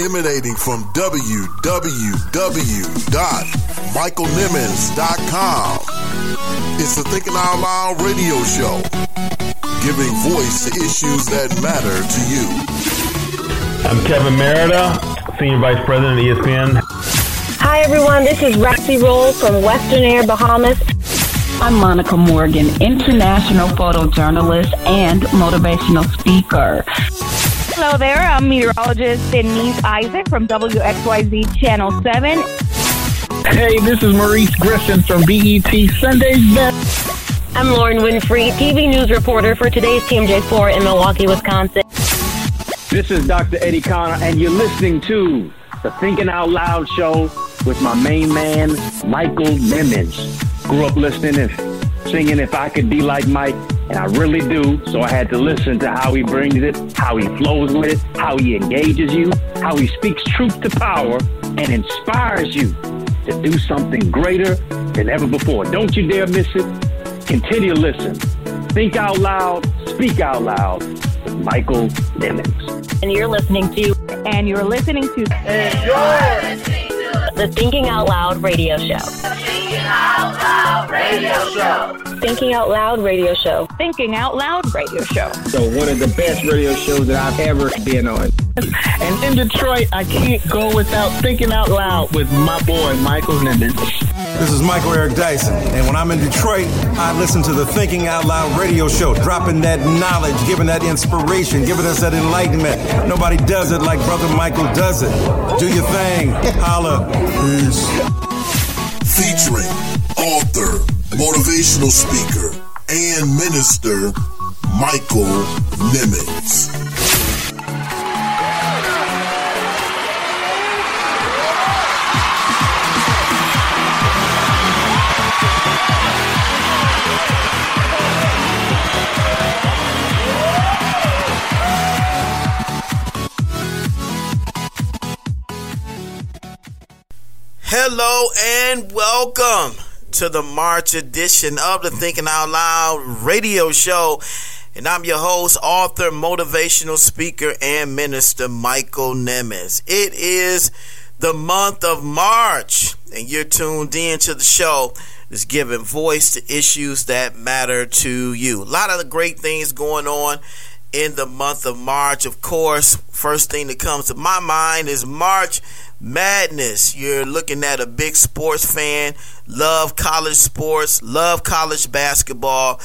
Emanating from www.michaelnimmons.com. It's the Thinking Out Loud radio show, giving voice to issues that matter to you. I'm Kevin Merida, Senior Vice President of ESPN. Hi, everyone. This is Roxy Roll from Western Air, Bahamas. I'm Monica Morgan, international photojournalist and motivational speaker. Hello there, I'm meteorologist Denise Isaac from WXYZ Channel 7. Hey, this is Maurice Griffin from BET Sunday's Best. I'm Lauren Winfrey, TV news reporter for today's TMJ4 in Milwaukee, Wisconsin. This is Dr. Eddie Connor, and you're listening to the Thinking Out Loud show with my main man, Michael Nimmons. Grew up listening and singing If I Could Be Like Mike and I really do. So I had to listen to how he brings it, how he flows with it, how he engages you, how he speaks truth to power and inspires you to do something greater than ever before. Don't you dare miss it. Continue to listen. Think out loud, speak out loud with Michael Nimmons. And you're listening to, and you're listening to, the Thinking Out Loud radio show. Thinking Out Loud radio show. Thinking Out Loud radio show. Thinking Out Loud radio show. So one of the best radio shows that I've ever been on. And in Detroit, I can't go without thinking out loud with my boy, Michael Nimmons. This is Michael Eric Dyson, and when I'm in Detroit, I listen to the Thinking Out Loud radio show, dropping that knowledge, giving that inspiration, giving us that enlightenment. Nobody does it like Brother Michael does it. Do your thing. Holla. Peace. Featuring author, motivational speaker, and minister Michael Nimmons. Hello and welcome to the March edition of the Thinking Out Loud radio show. And I'm your host, author, motivational speaker, and minister Michael Nimmons. It is the month of March, and you're tuned in to the show that's giving voice to issues that matter to you. A lot of the great things going on in the month of March. Of course, first thing that comes to my mind is March Madness. You're looking at a big sports fan, love college sports, love college basketball.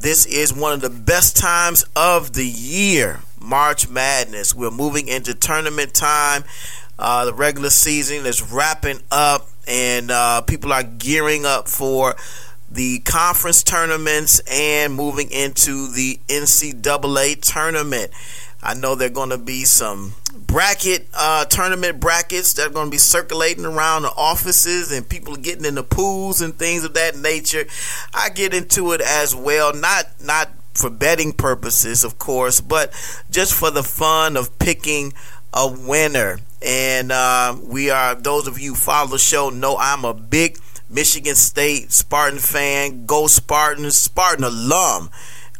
This is one of the best times of the year, March Madness. We're moving into tournament time. Uh, the regular season is wrapping up, and uh, people are gearing up for the conference tournaments and moving into the NCAA tournament. I know there are going to be some bracket uh, tournament brackets that are going to be circulating around the offices and people getting in the pools and things of that nature. I get into it as well, not not for betting purposes, of course, but just for the fun of picking a winner. And uh, we are those of you follow the show know I'm a big Michigan State Spartan fan, go Spartans, Spartan alum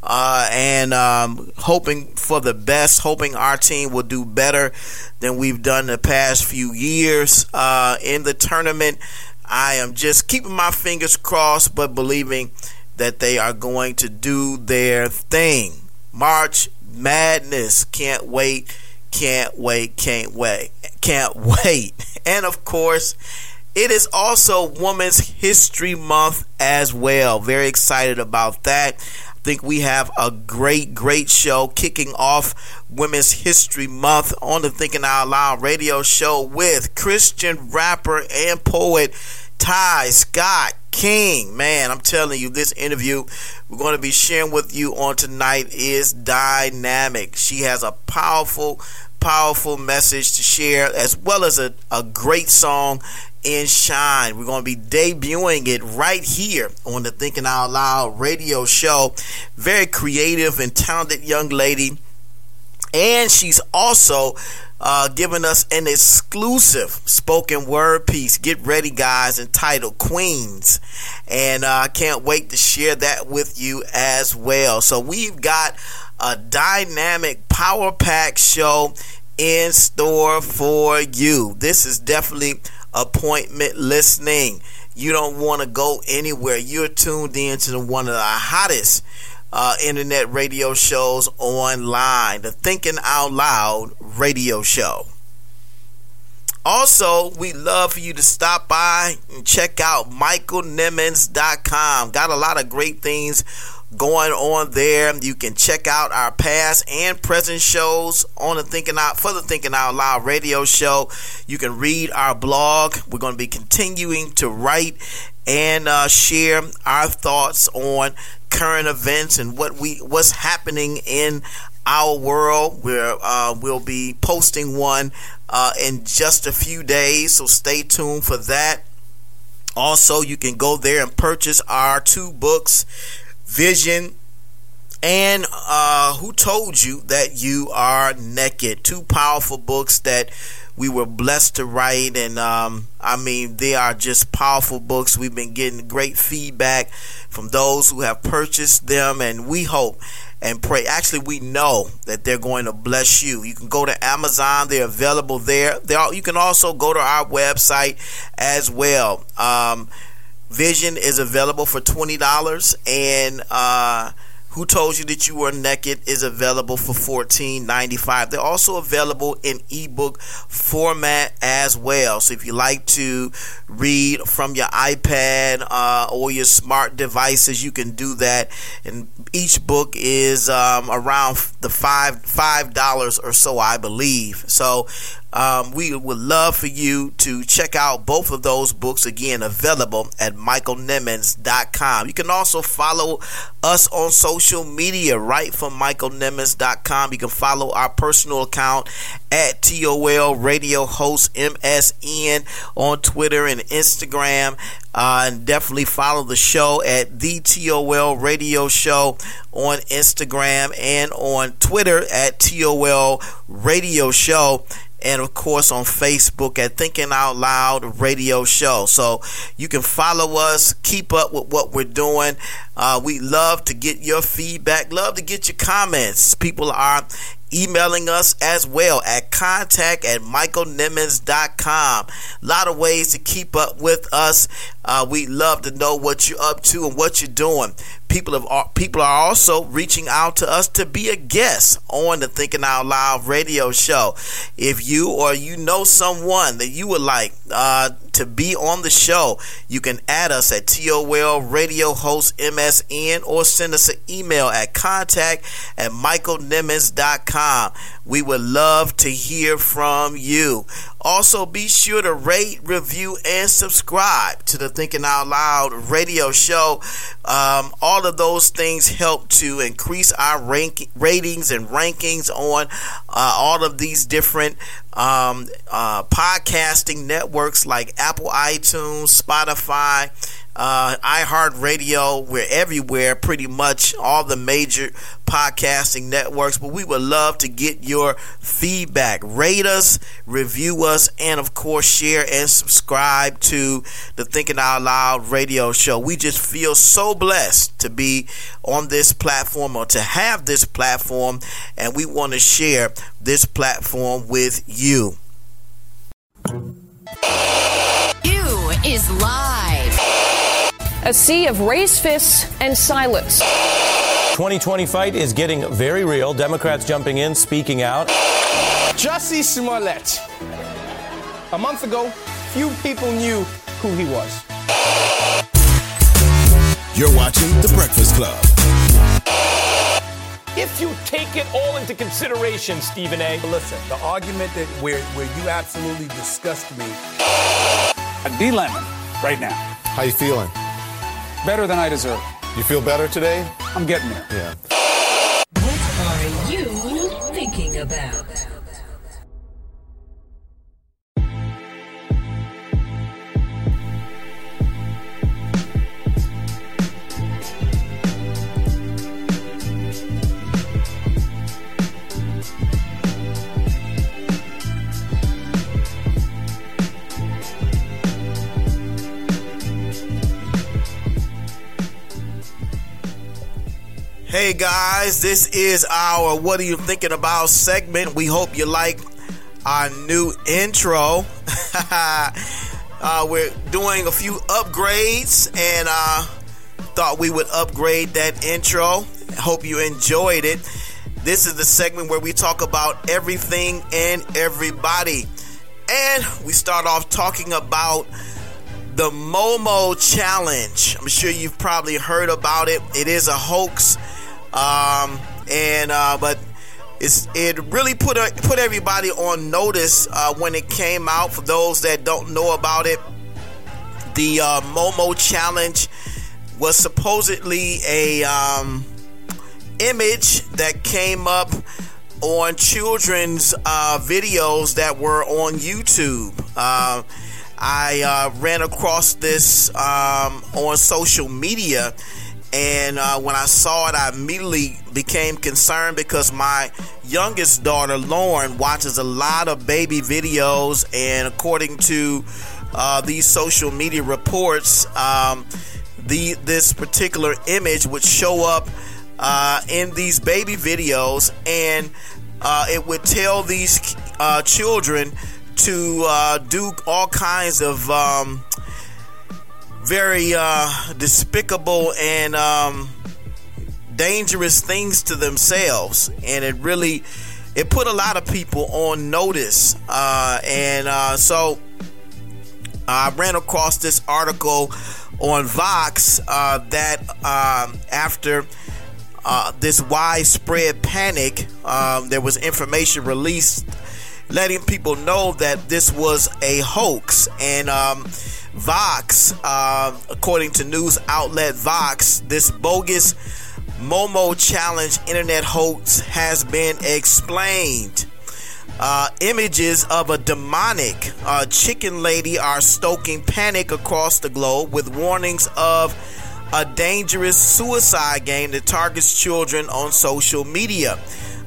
uh, and um, hoping for the best, hoping our team will do better than we've done the past few years uh, in the tournament. I am just keeping my fingers crossed, but believing that they are going to do their thing. March Madness. Can't wait. Can't wait. Can't wait. Can't wait. And of course, it is also Women's History Month as well. Very excited about that think we have a great, great show kicking off Women's History Month on the Thinking Out Loud radio show with Christian rapper and poet Ty Scott King. Man, I'm telling you, this interview we're going to be sharing with you on tonight is dynamic. She has a powerful, powerful message to share, as well as a, a great song in Shine. We're going to be debuting it right here on the Thinking Out Loud radio show. Very creative and talented young lady. And she's also uh, giving us an exclusive spoken word piece. Get ready, guys, entitled Queens. And uh, I can't wait to share that with you as well. So we've got a dynamic power pack show in store for you. This is definitely appointment listening. You don't want to go anywhere. You're tuned in to one of the hottest uh, internet radio shows online, the Thinking Out Loud radio show. Also, we love for you to stop by and check out michaelnimmons.com. Got a lot of great things going on there. You can check out our past and present shows on the Thinking Out for the Thinking Out Loud radio show. You can read our blog. We're going to be continuing to write and uh, share our thoughts on current events and what we what's happening in our world. Where uh, we'll be posting one uh, in just a few days, so stay tuned for that. Also, you can go there and purchase our two books, Vision and uh, Who Told You That You Are Naked. Two powerful books that we were blessed to write, and um, I mean, they are just powerful books. We've been getting great feedback from those who have purchased them, and we hope and pray. Actually, we know that they're going to bless you. You can go to Amazon; they're available there. They're, you can also go to our website as well. Um, Vision is available for twenty dollars, and uh, who Told You That You Were Naked is available for $14.95. They're also available in ebook format as well. So if you like to read from your iPad uh, or your smart devices, you can do that. And each book is um, around the five five dollars or so, I believe. So um, we would love for you to check out both of those books again available at michaelnimmons.com. You can also follow us on social media right from michaelnimmons.com. You can follow our personal account at TOL Radio Host MSN on Twitter and Instagram. Uh, and definitely follow the show at the TOL Radio Show on Instagram and on Twitter at TOL Radio Show and of course on Facebook at Thinking Out Loud Radio Show. So you can follow us, keep up with what we're doing. Uh, we love to get your feedback, love to get your comments. People are emailing us as well at contact at michaelnimmons.com. A lot of ways to keep up with us. Uh, we love to know what you're up to and what you're doing. People have people are also reaching out to us to be a guest on the Thinking Out Loud radio show. If you or you know someone that you would like uh, to be on the show, you can add us at TOL Radio Host MSN or send us an email at contact at michaelnimmons.com. We would love to hear from you. Also, be sure to rate, review, and subscribe to the Thinking Out Loud radio show. Um, all of those things help to increase our rank, ratings and rankings on uh, all of these different um, uh, podcasting networks like Apple iTunes, Spotify, uh, iHeartRadio. We're everywhere, pretty much all the major podcasting networks. But we would love to get your feedback. Rate us, review us, and of course, share and subscribe to the Thinking Out Loud radio show. We just feel so blessed to be on this platform or to have this platform, and we want to share this platform with you. You is live. A sea of raised fists and silence. 2020 fight is getting very real. Democrats jumping in, speaking out. Jussie Smollett. A month ago, few people knew who he was. You're watching The Breakfast Club. If you take it all into consideration, Stephen A. Listen, the argument that where where you absolutely disgust me. D Lemon, right now. How you feeling? Better than I deserve. You feel better today? I'm getting there. Yeah. What are you thinking about? Hey guys, this is our What Are You Thinking About segment. We hope you like our new intro. uh, we're doing a few upgrades and uh, thought we would upgrade that intro. Hope you enjoyed it. This is the segment where we talk about everything and everybody. And we start off talking about the Momo Challenge. I'm sure you've probably heard about it. It is a hoax. Um, and uh, but it's, it really put a, put everybody on notice uh, when it came out. For those that don't know about it, the uh, Momo Challenge was supposedly a um, image that came up on children's uh, videos that were on YouTube. Uh, I uh, ran across this um, on social media, and uh, when I saw it, I immediately became concerned because my youngest daughter, Lauren, watches a lot of baby videos, and according to uh, these social media reports, um, the this particular image would show up uh, in these baby videos, and uh, it would tell these uh, children to uh, do all kinds of um, very uh, despicable and um, dangerous things to themselves, and it really it put a lot of people on notice, uh, and so I ran across this article on Vox that um, after uh, this widespread panic, um, there was information released letting people know that this was a hoax. And um, Vox, uh, according to news outlet Vox, this bogus Momo Challenge internet hoax has been explained. Uh, images of a demonic uh, chicken lady are stoking panic across the globe with warnings of a dangerous suicide game that targets children on social media.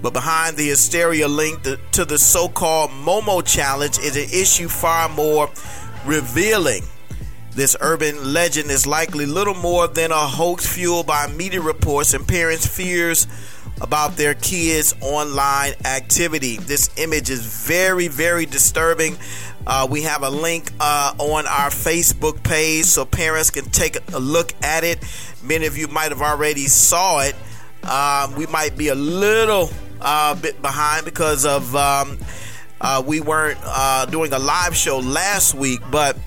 But behind the hysteria linked to the so called Momo challenge is an issue far more revealing. This urban legend is likely little more than a hoax fueled by media reports and parents' fears about their kids' online activity. This image is very, very disturbing. Uh, we have a link uh, on our Facebook page so parents can take a look at it. Many of you might have already saw it. Um, we might be a little uh, bit behind because of um, uh, we weren't uh, doing a live show last week, but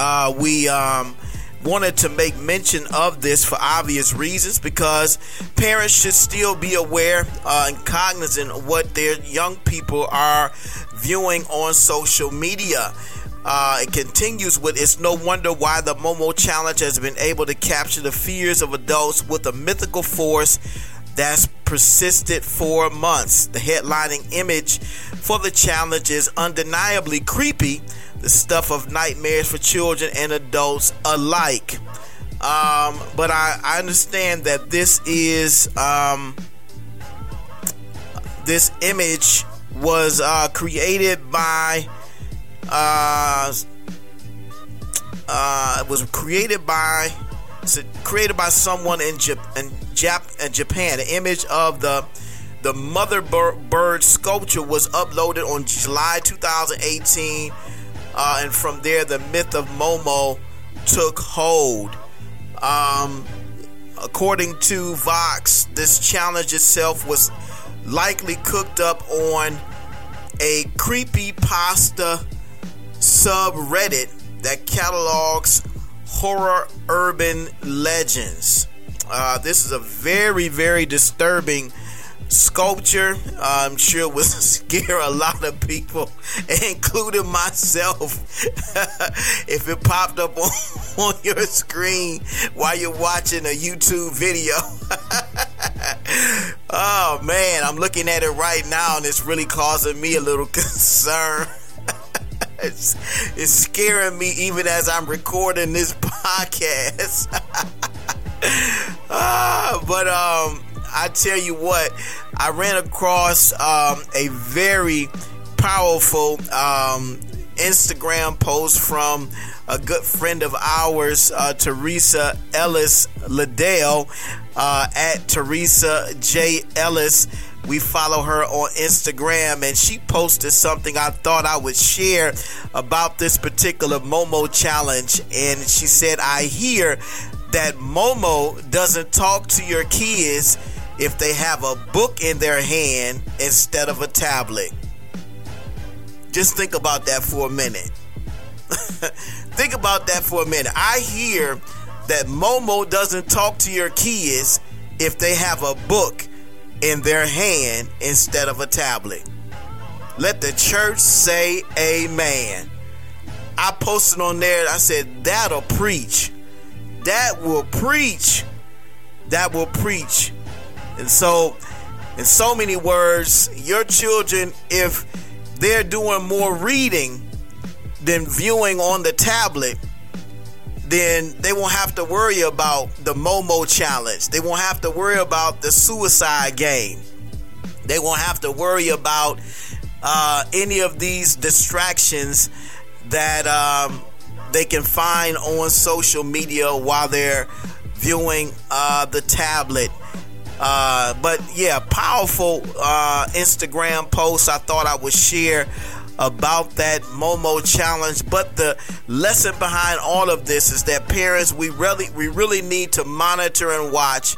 uh, we um, wanted to make mention of this for obvious reasons because parents should still be aware and cognizant of what their young people are viewing on social media. Uh, it continues with it's no wonder why the Momo Challenge has been able to capture the fears of adults with a mythical force that's persisted for months. The headlining image for the challenge is undeniably creepy, the stuff of nightmares for children and adults alike. Um, but I, I, understand that this is um, this image was uh, created by uh, uh, was created by created by someone in, Jap- in, Jap- in Japan. The image of the the mother bird sculpture was uploaded on July 2018, uh, and from there the myth of Momo took hold. Um, according to Vox, this challenge itself was likely cooked up on a creepy pasta subreddit that catalogs horror urban legends. Uh, this is a very, very disturbing sculpture. I'm sure will scare a lot of people, including myself. if it popped up on, on your screen while you're watching a YouTube video. oh man, I'm looking at it right now and it's really causing me a little concern. it's, it's scaring me even as I'm recording this podcast. ah, but um I tell you what, I ran across um, a very powerful um, Instagram post from a good friend of ours, uh, Teresa Ellis Liddell, uh, at Teresa J. Ellis. we follow her on Instagram, and she posted something I thought I would share about this particular Momo challenge. And she said, I hear that Momo doesn't talk to your kids if they have a book in their hand instead of a tablet. Just think about that for a minute. think about that for a minute. I hear that Momo doesn't talk to your kids if they have a book in their hand instead of a tablet. Let the church say amen. I posted on there, I said, that'll preach. That will preach. That will preach. And so, in so many words, your children, if they're doing more reading than viewing on the tablet, then they won't have to worry about the Momo challenge. They won't have to worry about the suicide game. They won't have to worry about uh, any of these distractions that um, they can find on social media while they're viewing uh, the tablet. Uh, but yeah, powerful uh, Instagram post I thought I would share about that Momo challenge. But the lesson behind all of this is that parents, we really, we really need to monitor and watch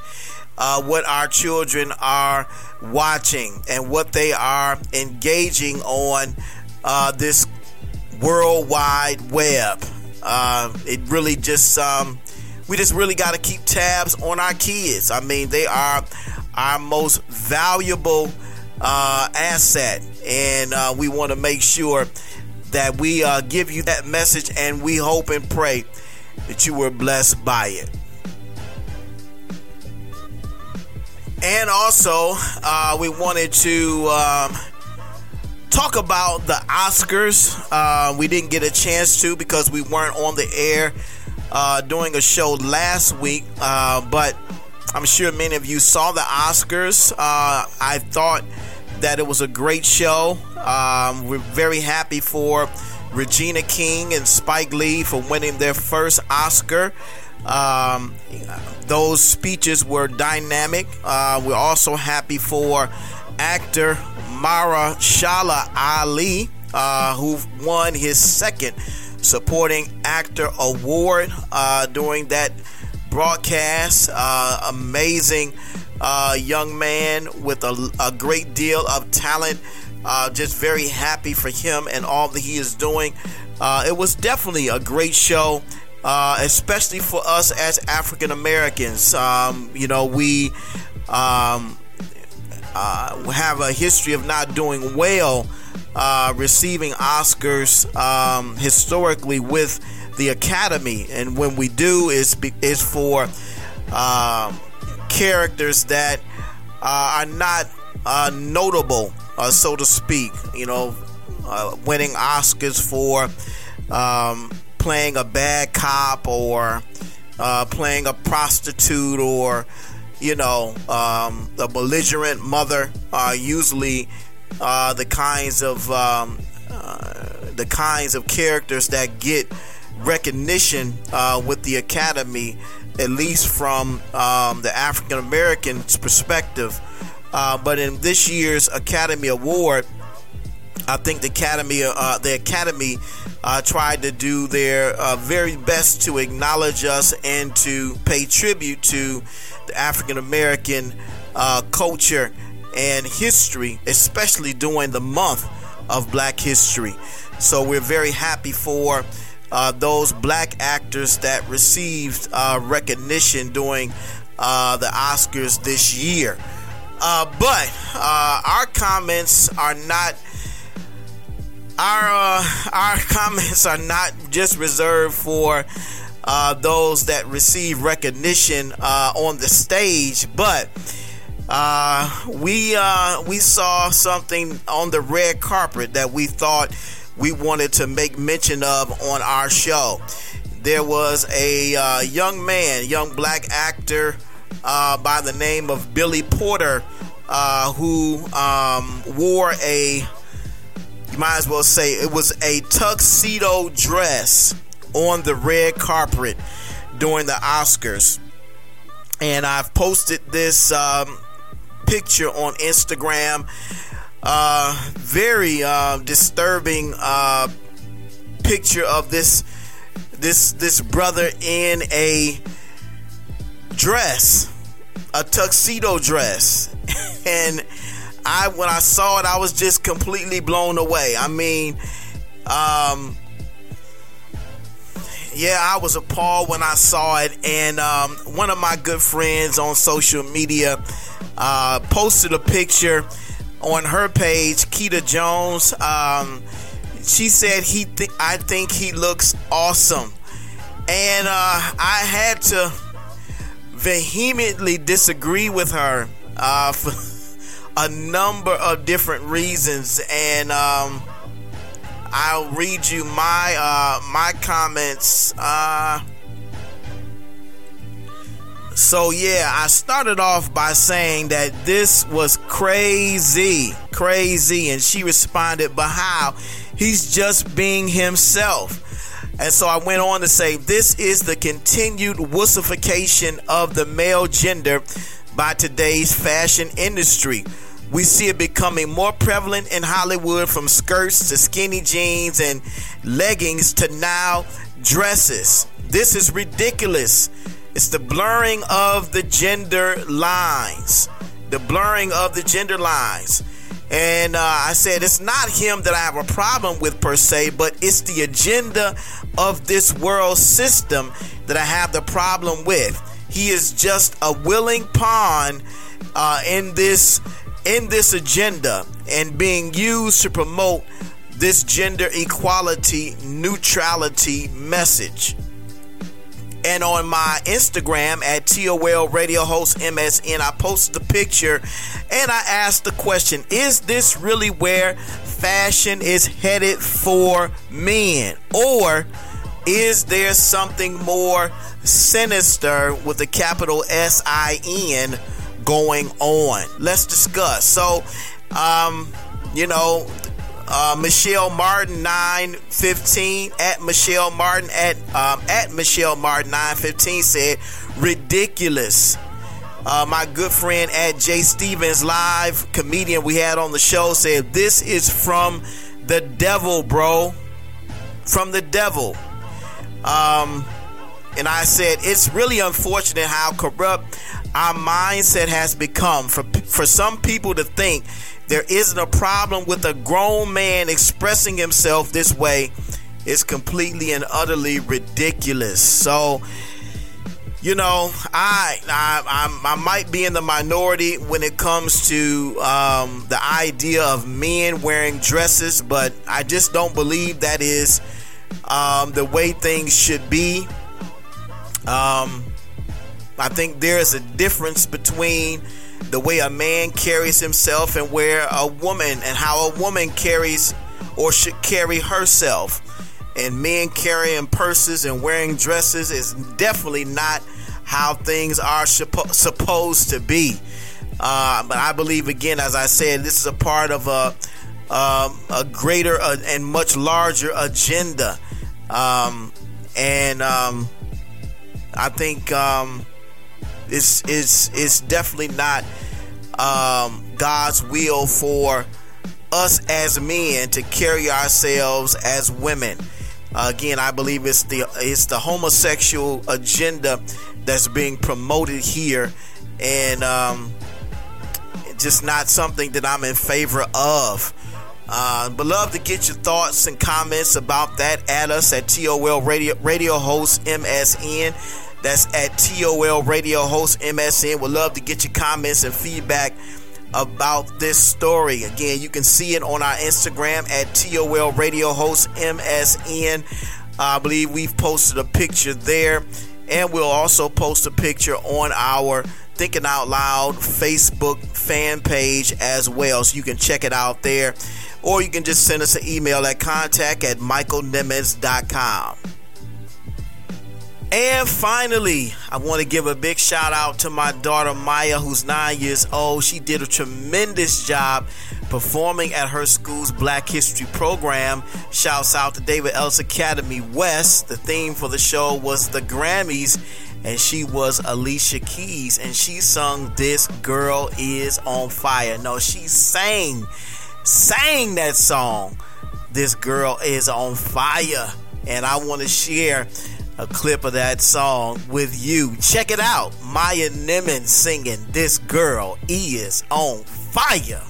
uh, what our children are watching and what they are engaging on uh, this worldwide web. Uh, it really just um, we just really got to keep tabs on our kids. I mean, they are our most valuable uh, asset, and uh, we want to make sure that we uh, give you that message, and we hope and pray that you were blessed by it. And also, uh, we wanted to um, talk about the Oscars. Uh, we didn't get a chance to because we weren't on the air uh, doing a show last week, but I'm sure many of you saw the Oscars. I thought that it was a great show. Um, we're very happy for Regina King and Spike Lee for winning their first Oscar. Um, those speeches were dynamic. Uh, we're also happy for actor Mahershala Ali, uh, who won his second supporting actor award uh, during that broadcast. Uh, amazing uh, young man with a, a, great deal of talent. Uh, just very happy for him and all that he is doing. Uh, it was definitely a great show. Uh, especially for us as African Americans, um, you know, we um, have a history of not doing well uh, receiving Oscars um, historically with the Academy, and when we do, is is for um, characters that uh, are not uh, notable, uh, so to speak. You know, uh, winning Oscars for um, playing a bad cop or uh, playing a prostitute or you know um, a belligerent mother are usually uh, the kinds of um, the kinds of characters that get recognition with the Academy at least from um, the African American's perspective. Uh, but in this year's Academy Award, I think the Academy, uh, the Academy, uh, tried to do their uh, very best to acknowledge us and to pay tribute to the African American uh, culture and history, especially during the month of Black History. So we're very happy for uh, those black actors that received uh, recognition during uh, the Oscars this year. Uh, but uh, our comments are not. Our uh, our comments are not just reserved for those that receive recognition on the stage, but we we saw something on the red carpet that we thought we wanted to make mention of on our show. There was a uh, young man, young black actor uh, by the name of Billy Porter, uh, who um, wore a, you might as well say, it was a tuxedo dress on the red carpet during the Oscars. And I've posted this um, picture on Instagram. Uh, very uh, disturbing uh, picture of this this this brother in a dress, a tuxedo dress, and I when I saw it, I was just completely blown away. I mean, um, yeah, I was appalled when I saw it, and um, one of my good friends on social media uh, posted a picture on her page, Keita Jones. Um, she said he, th- I think he looks awesome, and uh, I had to vehemently disagree with her uh, for a number of different reasons, and um, I'll read you my uh, my comments. Uh, so yeah, I started off by saying that this was crazy, crazy, and she responded, "But how? He's just being himself." And so I went on to say, "This is the continued wussification of the male gender by today's fashion industry." We see it becoming more prevalent in Hollywood from skirts to skinny jeans and leggings to now dresses. This is ridiculous. It's the blurring of the gender lines. The blurring of the gender lines. And uh, I said, it's not him that I have a problem with per se, but it's the agenda of this world system that I have the problem with. He is just a willing pawn uh, in this in this agenda and being used to promote this gender equality neutrality message. And on my Instagram at TOL Radio Host MSN, I posted the picture and I asked the question Is this really where fashion is headed for men? Or is there something more sinister with the capital S I N going on? Let's discuss. So, um, you know, uh, Michelle Martin nine fifteen at Michelle Martin at um, at Michelle Martin nine fifteen said ridiculous. Uh, my good friend at Jay Stevens live comedian we had on the show said this is from the devil, bro, from the devil. Um, and I said it's really unfortunate how corrupt our mindset has become for for some people to think there isn't a problem with a grown man expressing himself this way is completely and utterly ridiculous. So, you know, I I, I, I might be in the minority when it comes to um, the idea of men wearing dresses, but I just don't believe that is um, the way things should be. Um, I think there is a difference between the way a man carries himself and where a woman and how a woman carries or should carry herself. And men carrying purses and wearing dresses is definitely not how things are supposed to be. Uh, but I believe, again, as I said, this is a part of a um, a greater uh, and much larger agenda. Um, and um, I think um, it's, it's, it's definitely not um, God's will for us as men to carry ourselves as women. Again, I believe it's the it's the homosexual agenda that's being promoted here, and um, just not something that I'm in favor of. Uh, but love to get your thoughts and comments about that at us at TOL Radio Radio Host MSN. That's at TOL Radio Host MSN. Would love to get your comments and feedback about this story. Again, you can see it on our Instagram at TOL Radio Host MSN. I believe we've posted a picture there. And we'll also post a picture on our Thinking Out Loud Facebook fan page as well. So you can check it out there. Or you can just send us an email at contact at michaelnimmons.com. And finally, I want to give a big shout out to my daughter Maya, who's nine years old. She did a tremendous job performing at her school's Black History program. Shouts out to David Ellis Academy West. The theme for the show was the Grammys and she was Alicia Keys, and she sung "This Girl Is on Fire." No, she sang, sang that song. This girl is on fire, and I want to share a clip of that song with you. Check it out. Maya Nimmons singing This Girl Is on Fire.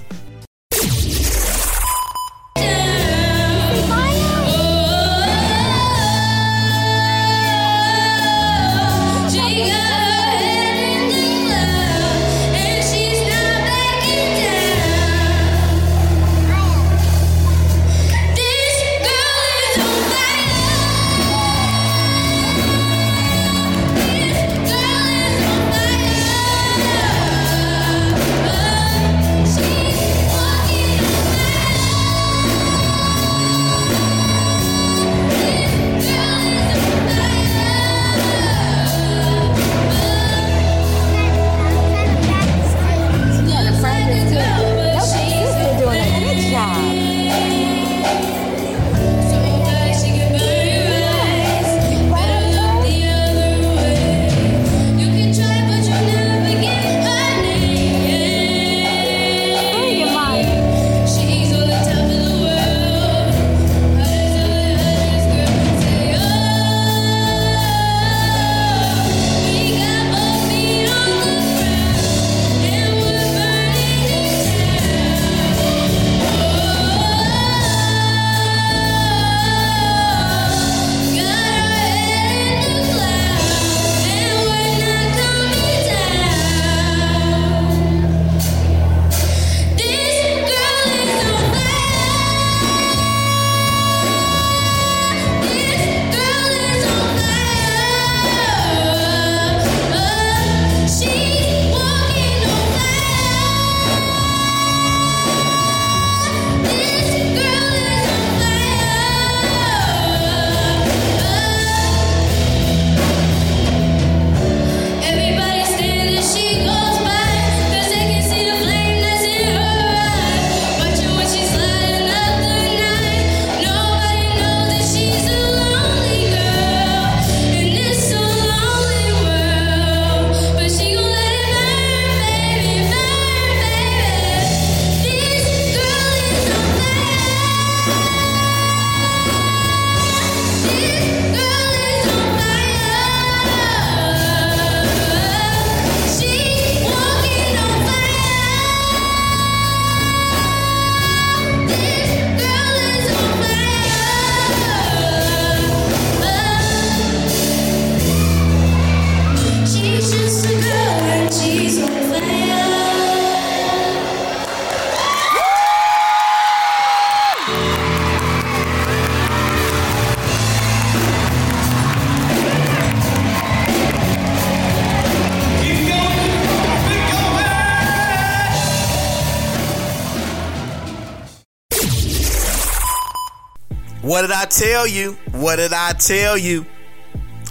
Tell you? What did I tell you?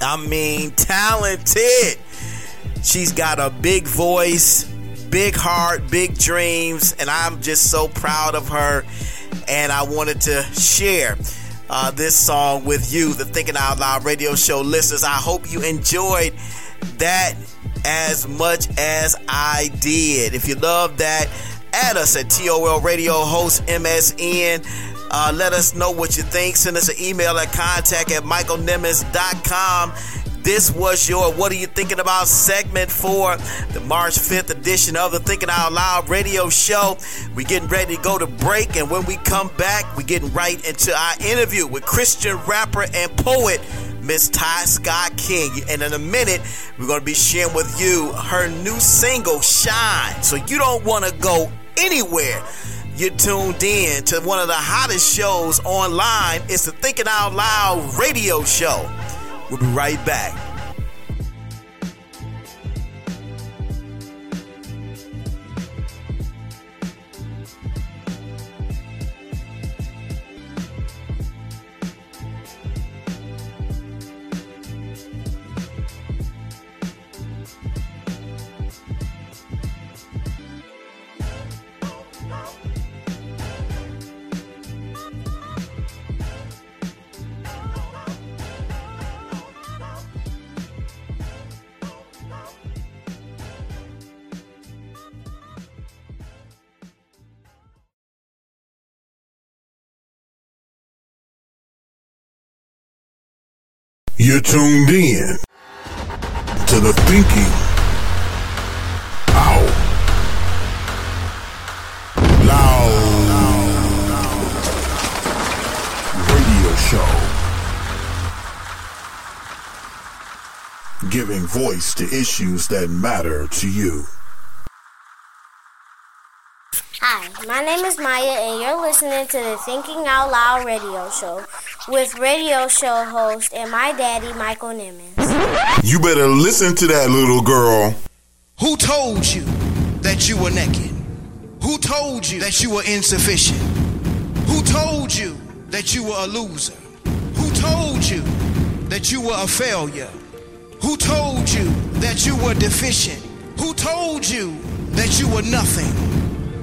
I mean, talented. She's got a big voice, big heart, big dreams, and I'm just so proud of her. And I wanted to share uh, this song with you, the Thinking Out Loud radio show listeners. I hope you enjoyed that as much as I did. If you love that, add us at TOL Radio Host MSN. Uh, let us know what you think. Send us an email at contact at michaelnimmons.com. This was your What Are You Thinking About segment for the March 5th edition of the Thinking Out Loud radio show. We're getting ready to go to break, and when we come back, we're getting right into our interview with Christian rapper and poet Miss Ty Scott King. And in a minute, we're going to be sharing with you her new single, Shine. So you don't want to go anywhere. You're tuned in to one of the hottest shows online. It's the Thinking Out Loud radio show. We'll be right back. You're tuned in to the Thinking Loud Radio Show. Giving voice to issues that matter to you. Hi, my name is Maya, and you're listening to the Thinking Out Loud radio show with radio show host and my daddy, Michael Nimmons. You better listen to that little girl. Who told you that you were naked? Who told you that you were insufficient? Who told you that you were a loser? Who told you that you were a failure? Who told you that you were deficient? Who told you that you were nothing?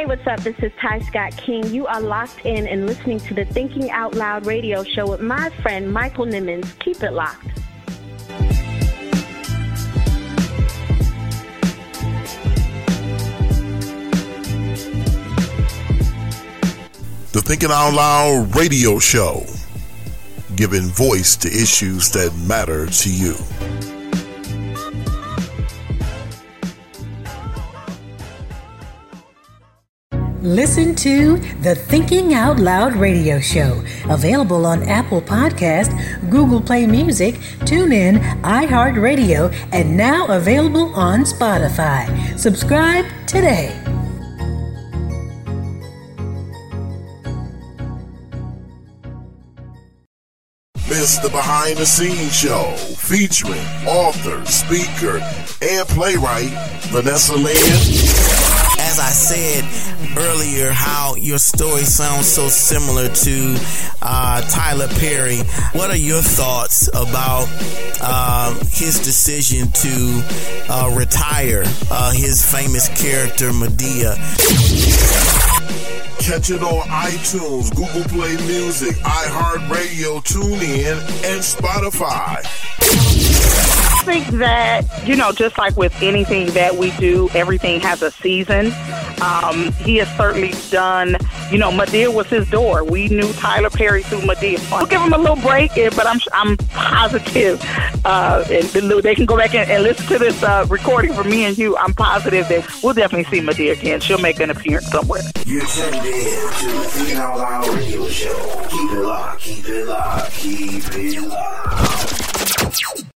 Hey, what's up? This is Ty Scott King. You are locked in and listening to the Thinking Out Loud radio show with my friend Michael Nimmons. Keep it locked. The Thinking Out Loud radio show, giving voice to issues that matter to you. Listen to the Thinking Out Loud radio show, available on Apple Podcast, Google Play Music, TuneIn, iHeartRadio, and now available on Spotify. Subscribe today. Miss the behind the scenes show featuring author, speaker, and playwright Vanessa Lynn. As I said earlier, how your story sounds so similar to uh, Tyler Perry. What are your thoughts about uh, his decision to uh, retire uh, his famous character Madea? Catch it on iTunes, Google Play Music, iHeartRadio, TuneIn, and Spotify. I think that, you know, just like with anything that we do, everything has a season. Um, he has certainly done, you know, Madea was his door. We knew Tyler Perry through Madea. We'll give him a little break, eh, but I'm I'm positive, uh, and they can go back and, and listen to this uh, recording from me and you. I'm positive that we'll definitely see Madea again. She'll make an appearance somewhere. You're tuned in to the Loud radio show. Keep it locked, keep it locked, keep it locked.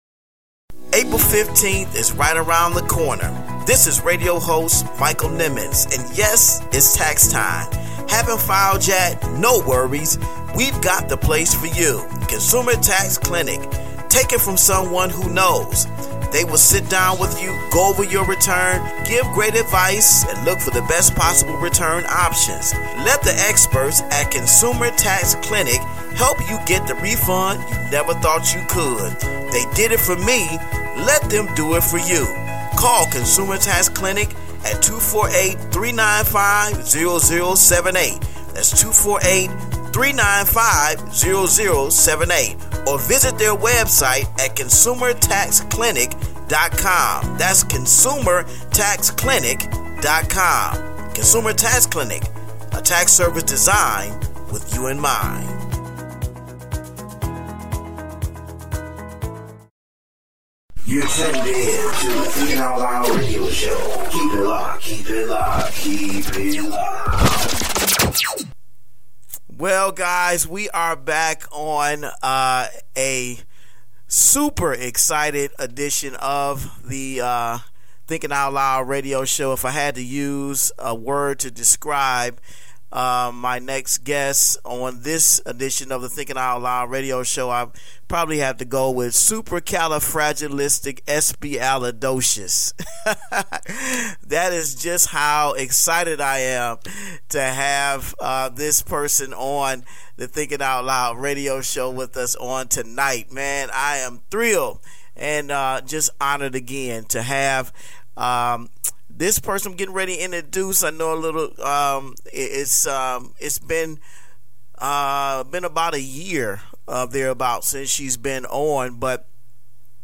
April 15th is right around the corner. This is radio host Michael Nimmons, and yes, it's tax time. Haven't filed yet? No worries. We've got the place for you. Consumer Tax Clinic. Take it from someone who knows. They will sit down with you, go over your return, give great advice, and look for the best possible return options. Let the experts at Consumer Tax Clinic help you get the refund you never thought you could. They did it for me. Let them do it for you. Call Consumer Tax Clinic at 248 395 0078. That's 248 395 0078. Or visit their website at consumertaxclinic.com. That's consumertaxclinic.com. Consumer Tax Clinic, a tax service designed with you in mind. You're tuned in to the Out Loud radio show. Keep it locked, keep it locked, keep it locked. Well, guys, we are back on uh, a super excited edition of the uh, Thinking Out Loud radio show. If I had to use a word to describe uh, my next guest on this edition of the Thinking Out Loud radio show, I probably have to go with supercalifragilisticexpialidocious. that is just how excited I am to have uh, this person on the Thinking Out Loud radio show with us on tonight. Man, I am thrilled and uh, just honored again to have. Um, this person I'm getting ready to introduce, I know a little. Um, it's um, it's been uh, been about a year uh, thereabout since she's been on, but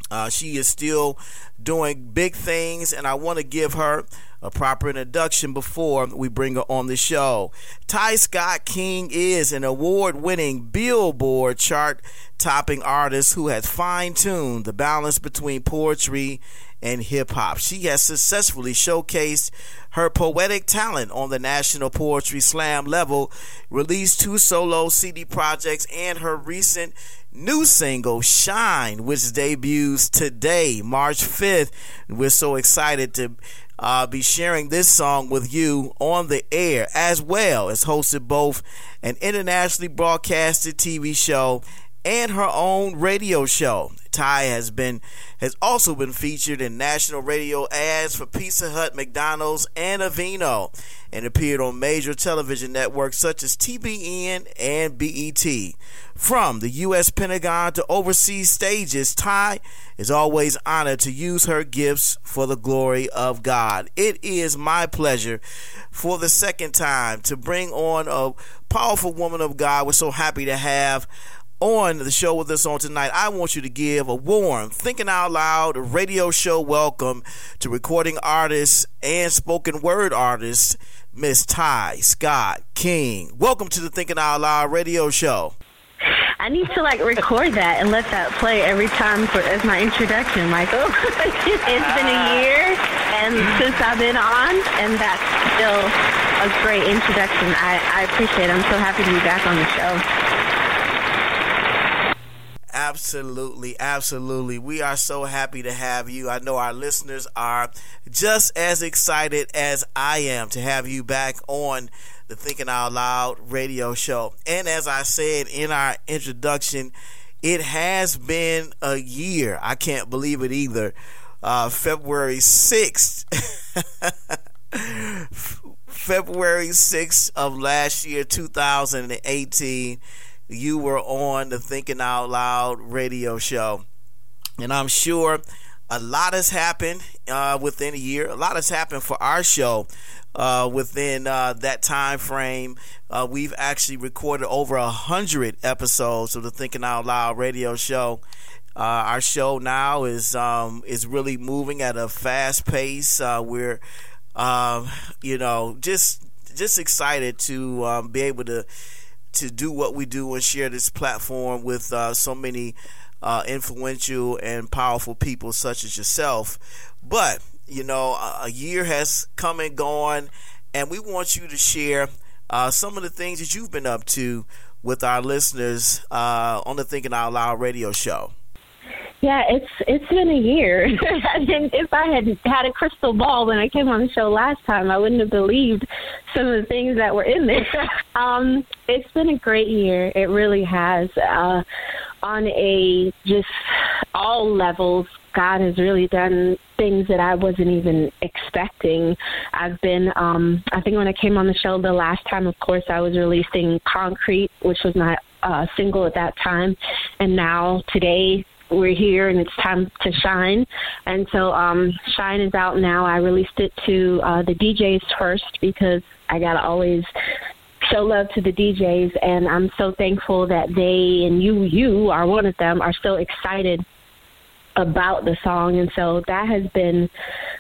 uh, she is still doing big things, and I want to give her a proper introduction before we bring her on the show. Ty Scott King is an award winning Billboard chart topping artist who has fine tuned the balance between poetry and hip hop. She has successfully showcased her poetic talent on the National Poetry Slam level, released two solo CD projects, and her recent new single, Shine, which debuts today, March 5th. We're so excited to uh, be sharing this song with you on the air, as well as hosted both an internationally broadcasted TV show and her own radio show. Ty has been has also been featured in national radio ads for Pizza Hut, McDonald's, and Aveeno, and appeared on major television networks such as TBN and BET. From the U.S. Pentagon to overseas stages, Ty is always honored to use her gifts for the glory of God. It is my pleasure for the second time to bring on a powerful woman of God. We're so happy to have on the show with us on tonight, I want you to give a warm, thinking out loud radio show welcome to recording artist and spoken word artist, Miss Ty Scott King. Welcome to the Thinking Out Loud radio show. I need to like record that and let that play every time for as my introduction, Michael. it's been a year and since I've been on, and that's still a great introduction. I, I appreciate it. I'm so happy to be back on the show. Absolutely, absolutely. We are so happy to have you. I know our listeners are just as excited as I am to have you back on the Thinking Out Loud radio show. And as I said in our introduction, it has been a year. I can't believe it either. Uh, February 6th. February 6th of last year, 2018 you were on the Thinking Out Loud radio show. And I'm sure a lot has happened uh, within a year. A lot has happened for our show uh, within uh, that time frame. Uh, we've actually recorded over a hundred episodes of the Thinking Out Loud radio show. Uh, our show now is um, is really moving at a fast pace. Uh, we're um, you know just just excited to um, be able to to do what we do and share this platform with uh, so many uh, influential and powerful people such as yourself. But, you know, a year has come and gone, and we want you to share uh, some of the things that you've been up to with our listeners uh, on the Thinking Out Loud radio show. Yeah, it's it's been a year. and if I had had a crystal ball when I came on the show last time, I wouldn't have believed some of the things that were in there. um, it's been a great year. It really has. Uh, on a just all levels, God has really done things that I wasn't even expecting. I've been, um, I think when I came on the show the last time, of course, I was releasing Concrete, which was my uh, single at that time. And now today, we're here and it's time to shine. And so um, Shine is out now. I released it to uh, the DJs first because I got to always show love to the DJs. And I'm so thankful that they and you, you are one of them, are so excited about the song. And so that has been,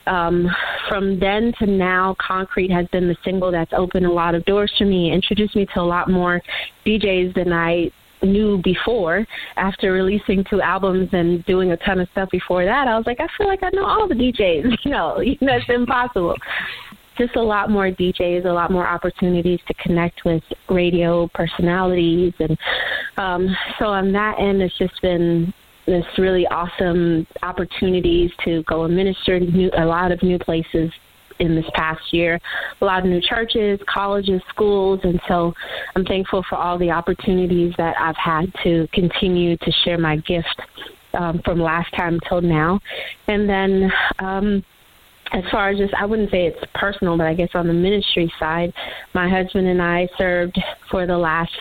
um, from then to now, Concrete has been the single that's opened a lot of doors for me, introduced me to a lot more DJs than I knew before after releasing two albums and doing a ton of stuff before that i was like i feel like i know all the djs you know that's impossible. Just a lot more djs a lot more opportunities to connect with radio personalities. And um so on that end it's just been this really awesome opportunities to go and minister in new, a lot of new places in this past year, a lot of new churches, colleges, schools, and so I'm thankful for all the opportunities that I've had to continue to share my gift um, from last time till now, and then. Um, as far as just, I wouldn't say it's personal, but I guess on the ministry side, my husband and I served for the last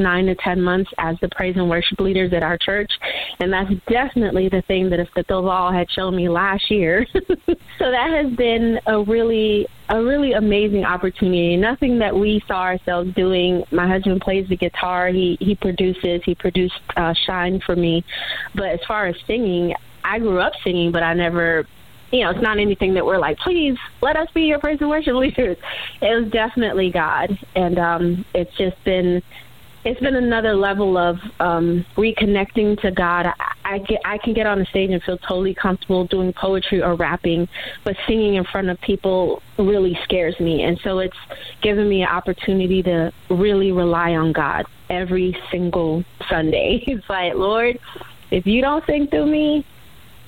nine to ten months as the praise and worship leaders at our church, and that's definitely the thing that if the all had shown me last year. so that has been a really a really amazing opportunity. Nothing that we saw ourselves doing. My husband plays the guitar. He he produces. He produced uh, Shine for me. But as far as singing, I grew up singing, but I never you know, it's not anything that we're like, please let us be your praise and worship leaders. It was definitely God, and um, it's just been it's been another level of um, reconnecting to God. I, I, get, I can get on the stage and feel totally comfortable doing poetry or rapping, but singing in front of people really scares me. And so it's given me an opportunity to really rely on God every single Sunday. It's like, Lord, if you don't sing through me,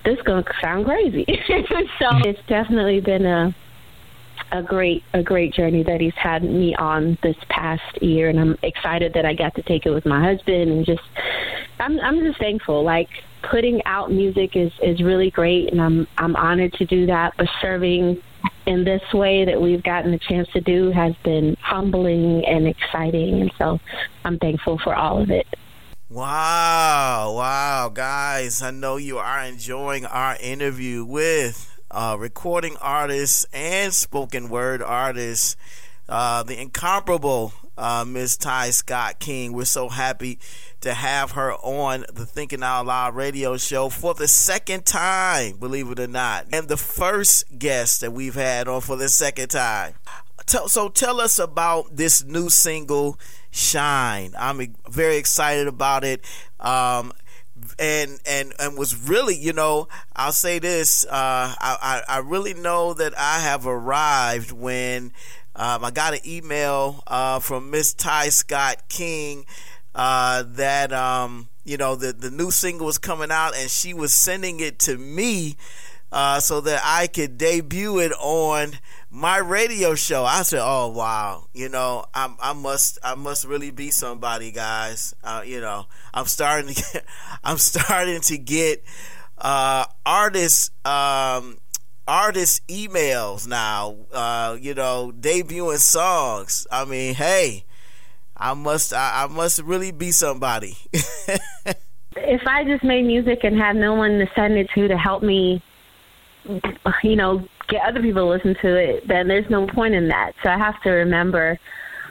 this is going to sound crazy. so it's definitely been a a great a great journey that he's had me on this past year and I'm excited that I got to take it with my husband and just I'm I'm just thankful like putting out music is is really great and I'm I'm honored to do that but serving in this way that we've gotten a chance to do has been humbling and exciting and so I'm thankful for all of it. Wow, wow, guys, I know you are enjoying our interview with uh, recording artist and spoken word artist, uh, the incomparable uh, Miss Ty Scott King. We're so happy to have her on the Thinking Out Loud radio show for the second time, believe it or not, and the first guest that we've had on for the second time. So tell us about this new single, Shine. I'm very excited about it. Um, and and and was really, you know, I'll say this: uh, I, I really know that I have arrived when um, I got an email uh, from Miss Ty Scott King uh, that um, you know the the new single was coming out, and she was sending it to me uh, so that I could debut it on my radio show. I said, "Oh wow, you know, I, I must, I must really be somebody, guys. Uh, you know, I'm starting to, get, I'm starting to get uh, artists, um, artist emails now. Uh, you know, debuting songs. I mean, hey, I must, I, I must really be somebody." if I just made music and had no one to send it to to help me you know, get other people to listen to it, then there's no point in that. So I have to remember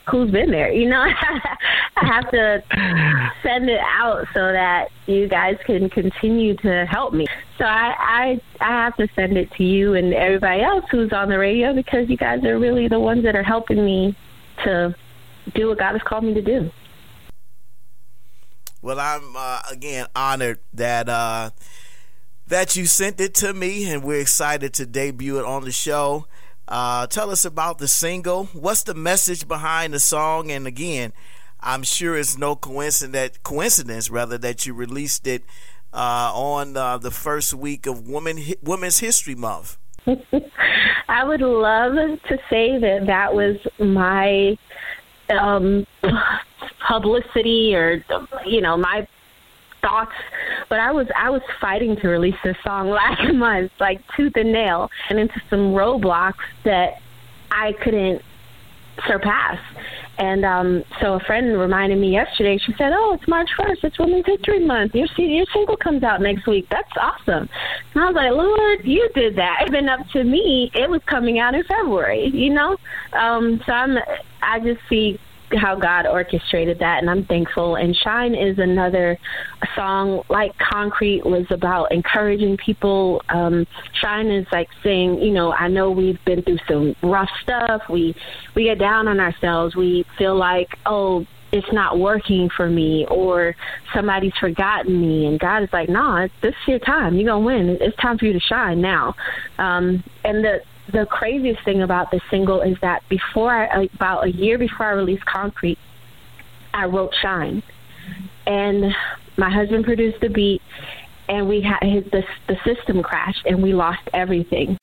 who's been there. You know, I have to send it out so that you guys can continue to help me. So I, I I have to send it to you and everybody else who's on the radio because you guys are really the ones that are helping me to do what God has called me to do. Well, I'm uh, again honored that uh, that you sent it to me, and we're excited to debut it on the show. Uh, tell us about the single. What's the message behind the song? And again, I'm sure it's no coincidence, coincidence rather, that you released it uh, on uh, the first week of Women Women's History Month. I would love to say that that was my um, publicity or you know my thoughts but i was i was fighting to release this song last month like tooth and nail and into some roadblocks that i couldn't surpass. And um so a friend reminded me yesterday she said oh it's march first it's women's history month your your single comes out next week that's awesome. And i was like lord you did that. It's been up to me it was coming out in february you know? Um so i'm i just see how God orchestrated that, and I'm thankful. And Shine is another song like Concrete was about encouraging people. Um, Shine is like saying, you know, I know we've been through some rough stuff. We we get down on ourselves. We feel like, oh, it's not working for me or somebody's forgotten me and God is like, nah, this is your time. You're gonna win. It's time for you to shine now. Um, and the the craziest thing about this single is that before I, about a year before I released Concrete, I wrote Shine. And my husband produced the beat and we had the the system crashed, and we lost everything.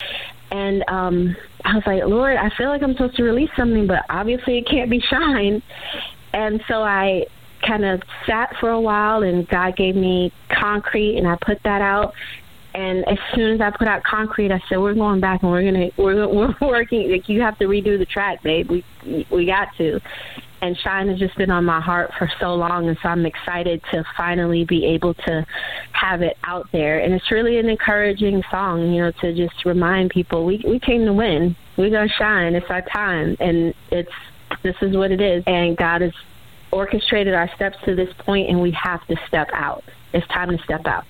And um, I was like, Lord, I feel like I'm supposed to release something, but obviously it can't be shine. And so I kind of sat for a while, and God gave me concrete, and I put that out. And as soon as I put out concrete, I said, "We're going back, and we're gonna we're we're working. Like you have to redo the track, babe. We we got to." And Shine has just been on my heart for so long, and so I'm excited to finally be able to have it out there. And it's really an encouraging song, you know, to just remind people we we came to win. We're gonna shine. It's our time, and it's this is what it is. And God has orchestrated our steps to this point, and we have to step out. It's time to step out.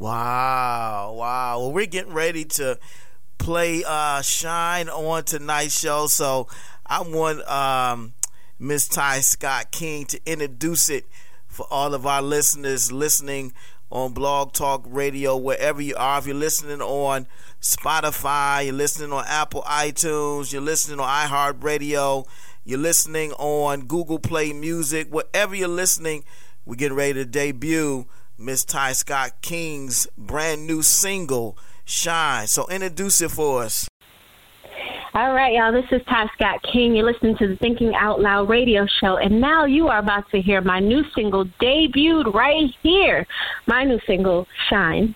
Wow, wow. Well, we're getting ready to play uh, Shine on tonight's show, so I want um, Miss Ty Scott King to introduce it for all of our listeners listening on Blog Talk Radio, wherever you are. If you're listening on Spotify, you're listening on Apple iTunes, you're listening on iHeartRadio, you're listening on Google Play Music, wherever you're listening, we're getting ready to debut Miss Ty Scott King's brand new single, Shine. So introduce it for us. All right, y'all. This is Ty Scott King. You're listening to the Thinking Out Loud radio show, and now you are about to hear my new single debuted right here. My new single, Shine.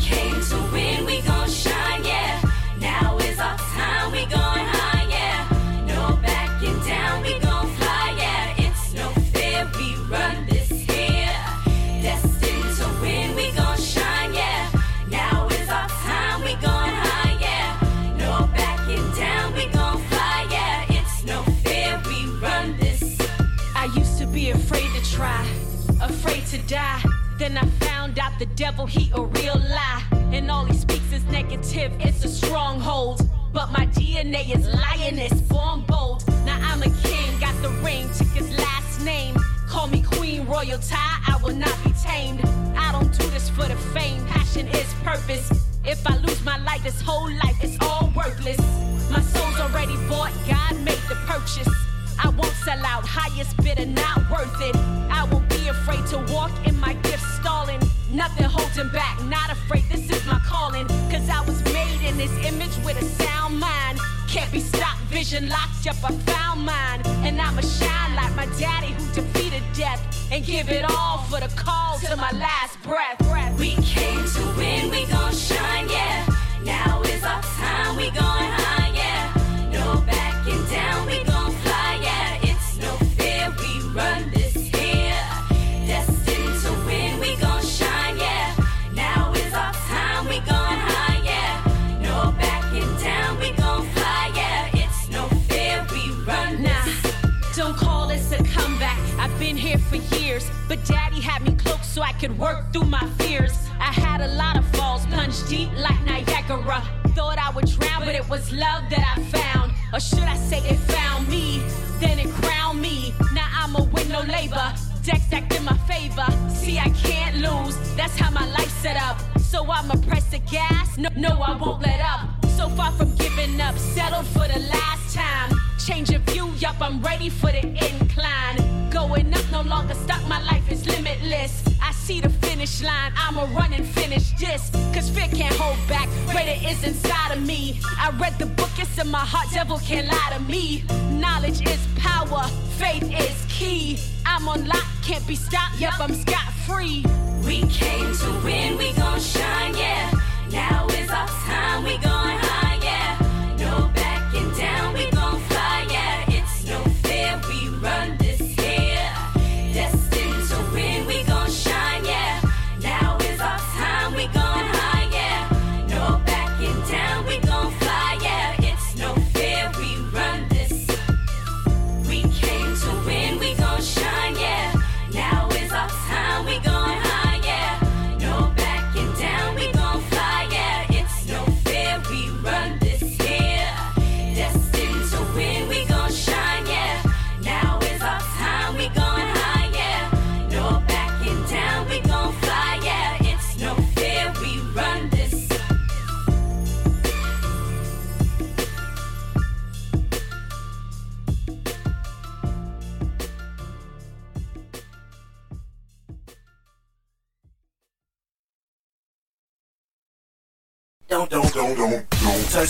To win, we gon' shine, yeah. Now is our time, we high, yeah. No backing down, we gon' fly, yeah. It's no fear, we run this here. Destined to win, we gon' shine, yeah. Now is our time, we high, yeah. No backing down, we gon' fly, yeah. It's no fear, we run this. I used to be afraid to try, afraid to die. Then I found out the devil, he a real lie. And all he speaks is negative, it's a stronghold. But my DNA is lioness, born bold. Now I'm a king, got the ring, took his last name. Call me queen, royal tie, I will not be tamed. I don't do this for the fame, passion is purpose. If I lose my life, this whole life is all worthless. My soul's already bought, God made the purchase. I won't sell out, highest bidder, not worth it. I won't be afraid to walk in my gift stalling. Nothing holding back, not afraid, this is my calling. Cause I was made in this image with a sound mind. Can't be stopped, vision locked up, I found mine. And I'ma shine like my daddy who defeated death. And give it all for the call to my last breath. We came to win, we gon' shine, yeah. Now but daddy had me cloaked so I could work through my fears. I had a lot of falls, plunged deep like Niagara. Thought I would drown, but it was love that I found. Or should I say it found me? Then it crowned me. Now I'm a win no labor. Deck stacked in my favor. See, I can't lose. That's how my life's set up. So I'ma press the gas. No, no, I won't let up. So far from giving up, settled for the last time. Change of view, yup, I'm ready for the incline. Going up, no longer stuck, my life is limitless. I see the finish line, I'ma run and finish this. Cause fear can't hold back, greater is inside of me. I read the book, it's in my heart, devil can't lie to me. Knowledge is power, faith is key. I'm on lock, can't be stopped, yup, I'm scot free. We came to win, we gon' shine, yeah. Now is our time, we going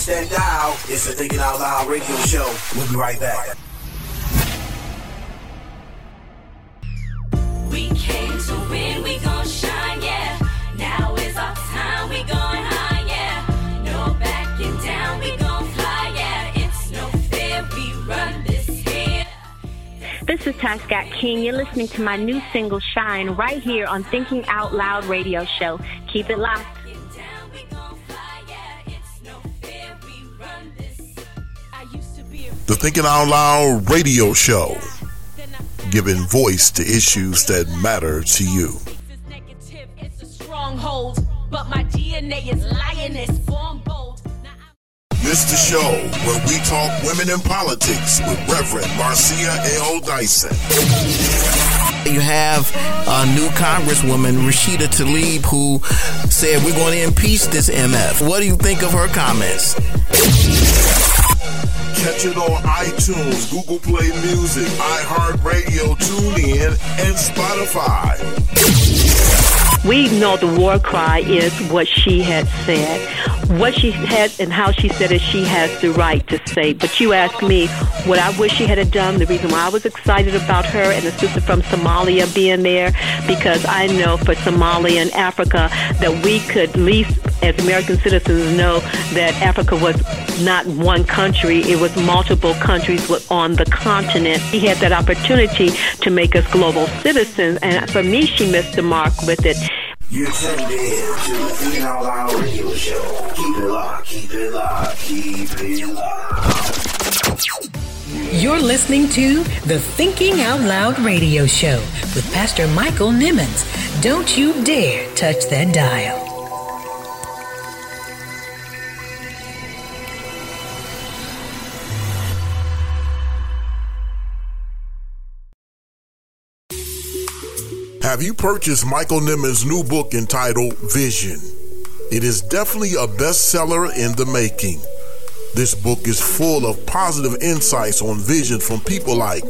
don't touch that dial. It's the Thinking Out Loud radio show. We'll be right back. We came to win, we gon' shine, yeah. Now is our time, we going high, yeah. No backing down, we gon' fly, yeah. It's no fear, we run this here. This is Ty Scott King. You're listening to my new single, Shine, right here on Thinking Out Loud radio show. Keep it locked. The Thinking Out Loud radio show, giving voice to issues that matter to you. This the show where we talk women in politics with Reverend Marcia L. Dyson. You have a new Congresswoman, Rashida Tlaib, who said we're going to impeach this MF. What do you think of her comments? Catch it on iTunes, Google Play Music, iHeartRadio, TuneIn, and Spotify. We know the war cry is what she had said. What she had and how she said it, she has the right to say. But you ask me what I wish she had done, the reason why I was excited about her and the sister from Somalia being there, because I know for Somalia and Africa that we could at least as American citizens know that Africa was not one country, it was multiple countries on the continent. He had that opportunity to make us global citizens, and for me, she missed the mark with it. You're tuned in to the Thinking Out Loud radio show. Keep it locked, keep it locked, keep it locked. You're listening to the Thinking Out Loud radio show with Pastor Michael Nimmons. Don't you dare touch that dial. Have you purchased Michael Nimmons' new book entitled Vision? It is definitely a bestseller in the making. This book is full of positive insights on vision from people like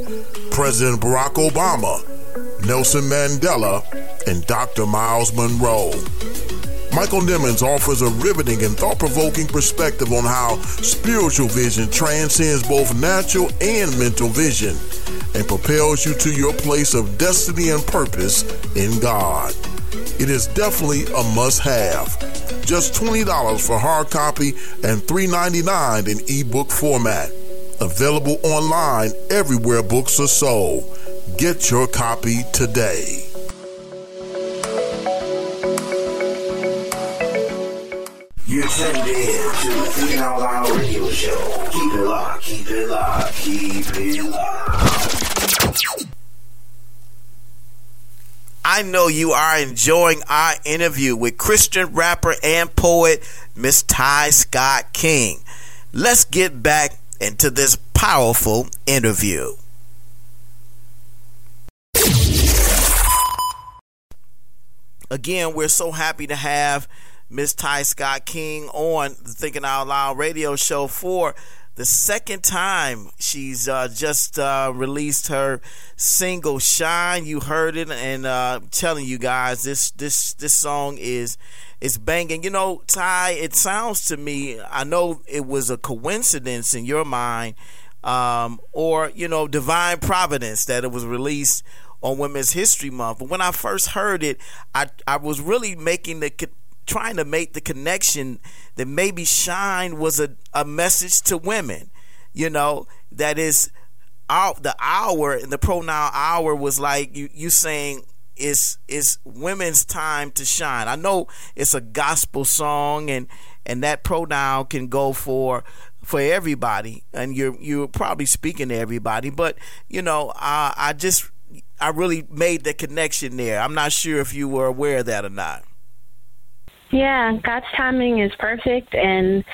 President Barack Obama, Nelson Mandela, and Dr. Myles Munroe. Michael Nimmons offers a riveting and thought provoking perspective on how spiritual vision transcends both natural and mental vision and propels you to your place of destiny and purpose in God. It is definitely a must have. Just $20 for hard copy and $3.99 in ebook format. Available online everywhere books are sold. Get your copy today. Tuned in to the Out Loud radio show. Keep it locked, keep it locked, keep it locked. I know you are enjoying our interview with Christian rapper and poet Miss Ty Scott King. Let's get back into this powerful interview. Again, we're so happy to have Miss Ty Scott King on the Thinking Out Loud radio show for the second time she's uh, just uh, released her single "Shine." You heard it, and uh, I'm telling you guys, this this this song is is banging. You know, Ty, it sounds to me. I know it was a coincidence in your mind, um, or you know, divine providence that it was released on Women's History Month. But when I first heard it, I I was really making the trying to make the connection that maybe shine was a, a message to women you know? That is our, the hour and the pronoun hour was like you you saying it's it's women's time to shine. I know it's a gospel song and and that pronoun can go for for everybody. And you're you're probably speaking to everybody but you know i i just i really made the connection there. I'm not sure if you were aware of that or not Yeah, God's timing is perfect, and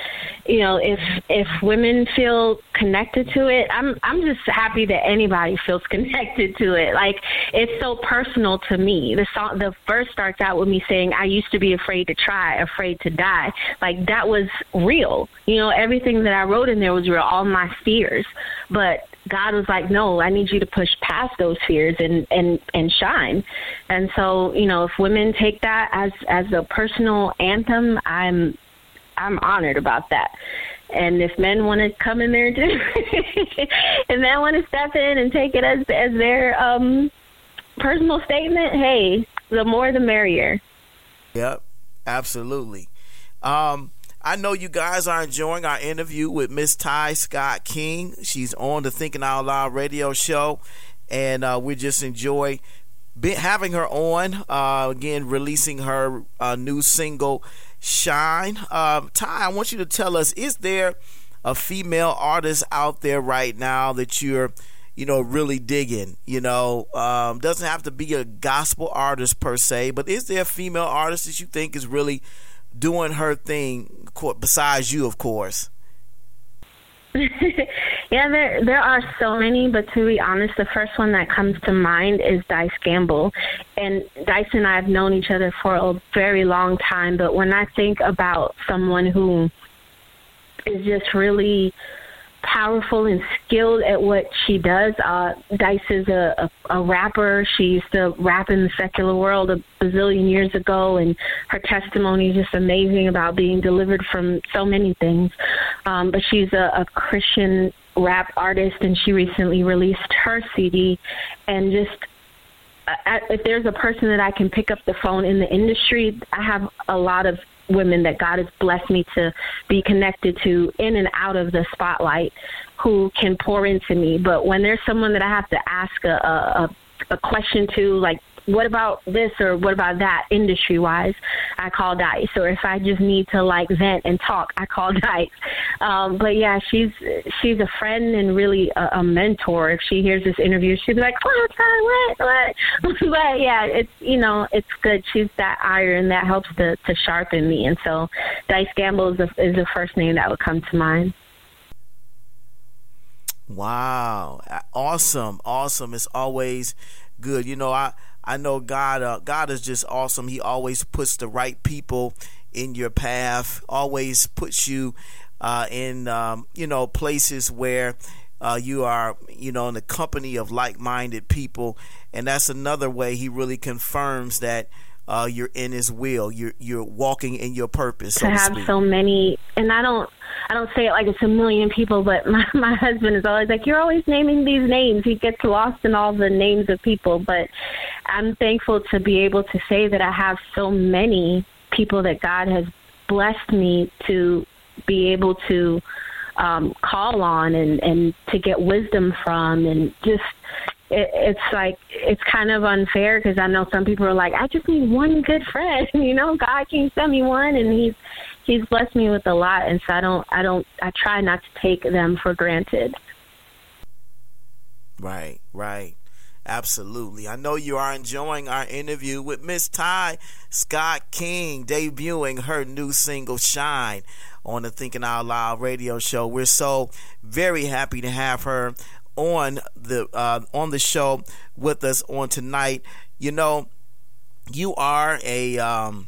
you know, if if women feel connected to it, I'm I'm just happy that anybody feels connected to it. Like it's so personal to me. The song, the verse starts out with me saying, "I used to be afraid to try, afraid to die." Like that was real. You know, everything that I wrote in there was real. All my fears, but God was like, "No, I need you to push past those fears and and and shine." And so, you know, if women take that as as a personal anthem, I'm I'm honored about that. And if men want to come in there too, if men want to step in and take it as as their um, personal statement, hey, the more the merrier. Yep, absolutely. Um, I know you guys are enjoying our interview with Miss Ty Scott King. She's on the Thinking Out Loud radio show, and uh, we just enjoy having her on. Uh, again, releasing her uh, new single, Shine. Um, Ty, I want you to tell us: Is there a female artist out there right now that you're you know, really digging. You know, um, doesn't have to be a gospel artist per se, but is there a female artist that you think is really doing her thing besides you, of course? yeah, there there are so many, but to be honest, the first one that comes to mind is Dice Gamble. And Dice and I have known each other for a very long time, but when I think about someone who is just really powerful and skilled at what she does. Uh, Dice is a, a, a rapper. She used to rap in the secular world a bazillion years ago, and her testimony is just amazing about being delivered from so many things. Um, but she's a, a Christian rap artist, and she recently released her CD, and just uh, if there's a person that I can pick up the phone in the industry, I have a lot of women that God has blessed me to be connected to in and out of the spotlight who can pour into me. But when there's someone that I have to ask a, a, a question to, like what about this or what about that industry wise i call dice. Or if i just need to like vent and talk i call dice. Um but yeah she's she's a friend and really a, a mentor. If she hears this interview she'd be like oh what? What? But yeah it's you know it's good. She's that iron that helps to to sharpen me. And so dice gamble is the is the first name that would come to mind. Wow. Awesome. Awesome. It's always good. You know, I I know God. Uh, God is just awesome. He always puts the right people in your path. Always puts you uh, in um, you know places where uh, you are you know in the company of like-minded people, and that's another way He really confirms that. Uh, you're in His will. You're you're walking in your purpose. So to have speak. so many, and I don't I don't say it like it's a million people, but my my husband is always like, "You're always naming these names." He gets lost in all the names of people, but I'm thankful to be able to say that I have so many people that God has blessed me to be able to um, call on and and to get wisdom from, and just it, it's like it's kind of unfair because I know some people are like, I just need one good friend, you know. God can send me one, and He's He's blessed me with a lot, and so I don't I don't I try not to take them for granted. Right, right. Absolutely. I know you are enjoying our interview with Miss Ty Scott King, debuting her new single Shine on the Thinking Out Loud radio show. We're so very happy to have her on the uh, on the show with us on tonight. You know, you are a um,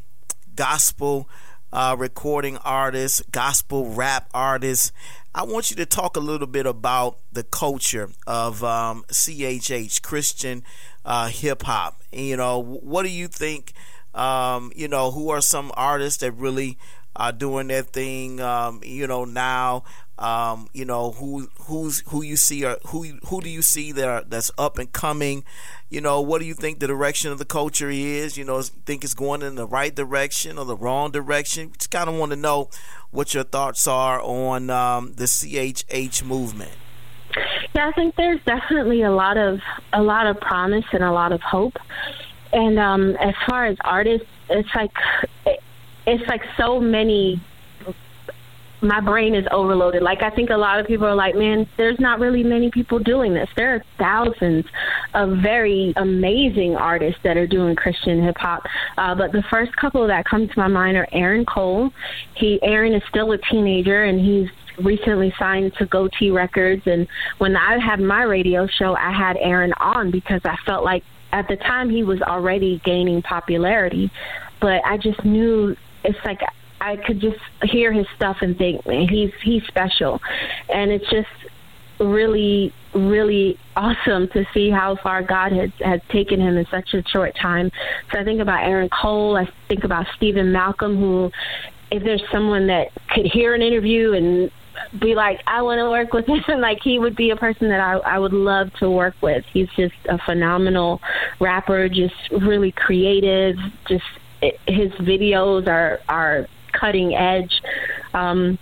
gospel uh, recording artist, gospel rap artist. I want you to talk a little bit about the culture of um, CHH, Christian uh, hip hop. You know, what do you think? Um, you know, who are some artists that really are doing their thing? Um, you know, now. Um, you know who who's who you see or who who do you see that that's up and coming? You know what do you think the direction of the culture is? You know think it's going in the right direction or the wrong direction? Just kind of want to know what your thoughts are on um, the chh movement. Yeah i think there's definitely a lot of a lot of promise and a lot of hope. And um as far as artists it's like it's like so many my brain is overloaded. Like I think a lot of people are like, man, there's not really many people doing this. There are thousands of very amazing artists that are doing Christian hip hop. Uh, but the first couple that come to my mind are Aaron Cole. He Aaron is still a teenager and he's recently signed to Gotee Records. And when I had my radio show, I had Aaron on because I felt like at the time he was already gaining popularity. But I just knew it's like I could just hear his stuff and think, man, he's he's special, and it's just really really awesome to see how far God has has taken him in such a short time. So I think about Aaron Cole, I think about Steven Malcolm, who if there's someone that could hear an interview and be like, I want to work with him, like he would be a person that I, I would love to work with. He's just a phenomenal rapper, just really creative. Just it, his videos are are cutting edge. Um,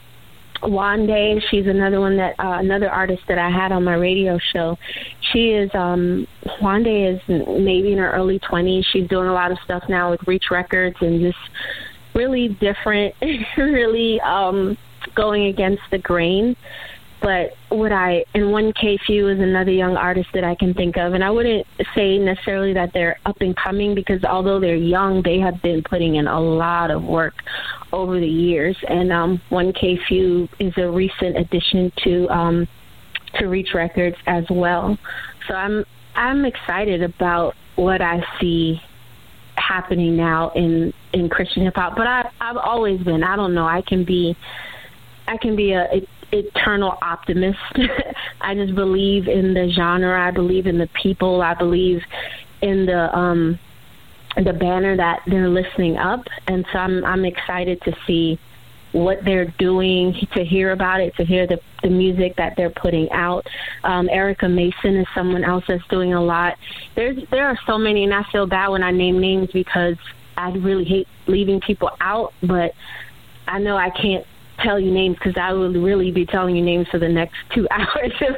Wande, she's another one that uh, another artist that I had on my radio show. She is um Wande is maybe in her early 20s. She's doing a lot of stuff now with Reach Records and just really different, really um going against the grain. But what I and one K Few is another young artist that I can think of, and I wouldn't say necessarily that they're up and coming because although they're young, they have been putting in a lot of work over the years. And um, one K Few is a recent addition to um, to Reach Records as well. So I'm I'm excited about what I see happening now in in Christian hip hop. But I I've always been. I don't know. I can be I can be a, a eternal optimist. I just believe in the genre. I believe in the people. I believe in the um the banner that they're listening up, and so I'm I'm excited to see what they're doing, to hear about it, to hear the the music that they're putting out. Um, Erica Mason is someone else that's doing a lot. There's there are so many, and I feel bad when I name names because I really hate leaving people out, but I know I can't tell you names because I would really be telling you names for the next two hours if,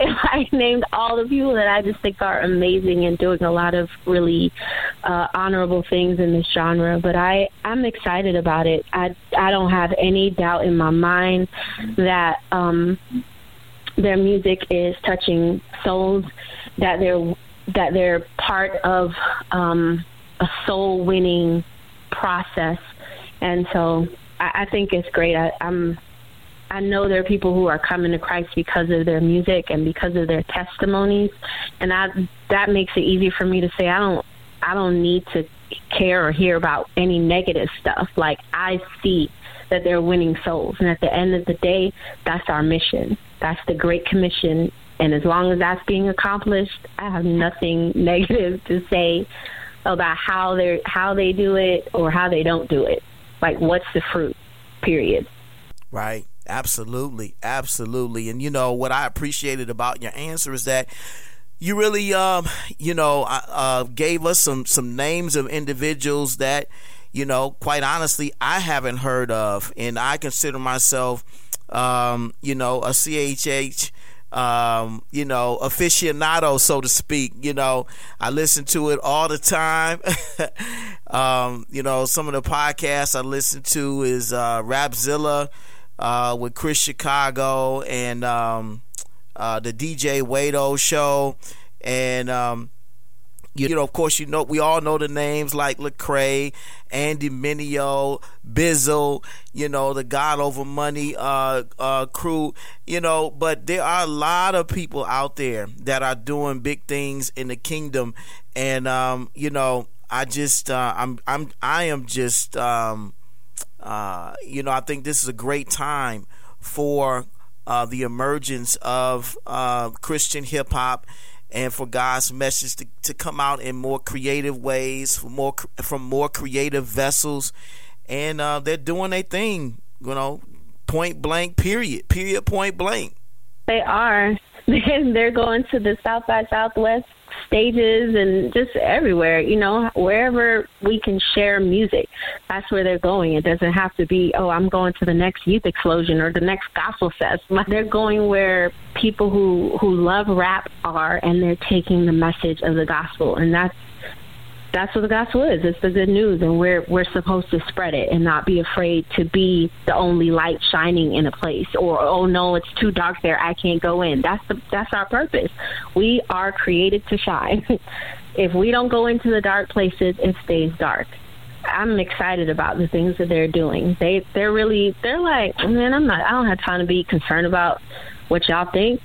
if I named all the people that I just think are amazing and doing a lot of really uh, honorable things in this genre. But I I'm excited about it. I I don't have any doubt in my mind that um, their music is touching souls. That they're that they're part of um, a soul winning process, and so I, I think it's great. I, I'm I know there are people who are coming to Christ because of their music and because of their testimonies, and I that makes it easy for me to say I don't I don't need to care or hear about any negative stuff. Like I see that they're winning souls, and at the end of the day, that's our mission. That's the Great Commission, and as long as that's being accomplished, I have nothing negative to say about how they how they do it or how they don't do it. Like what's the fruit? Period. Right. Absolutely. Absolutely. And you know what I appreciated about your answer is that you really um you know uh, gave us some some names of individuals that you know quite honestly I haven't heard of and I consider myself um you know a CHH um, you know, aficionado, so to speak. You know, I listen to it all the time. um, you know, some of the podcasts I listen to is uh, Rapzilla uh, with Chris Chicago and um, uh, the DJ Wade-O show, and um, you, know, of course, you know, we all know the names like Lecrae, Andy Mineo, Bizzle, you know, the God Over Money uh, uh, crew, you know, but there are a lot of people out there that are doing big things in the kingdom, and um, you know, I just, uh, I'm, I'm, I am just, um, uh, you know, I think this is a great time for uh, the emergence of uh, Christian hip hop and for God's message to, to come out in more creative ways, from more from more creative vessels, and uh, they're doing their thing. You know, point blank. Period. Period. Point blank. They are. They're going to the South by Southwest stages and just everywhere, you know, wherever we can share music. That's where they're going. It doesn't have to be, oh, I'm going to the next youth explosion or the next gospel fest. They're going where people who who love rap are and they're taking the message of the gospel and that's that's what the gospel is. It's the good news, and we're we're supposed to spread it and not be afraid to be the only light shining in a place. Or oh no, it's too dark there, I can't go in. That's the that's our purpose. We are created to shine. if we don't go into the dark places, it stays dark. I'm excited about the things that they're doing. They they're really they're like, man, I'm not I don't have time to be concerned about what y'all think.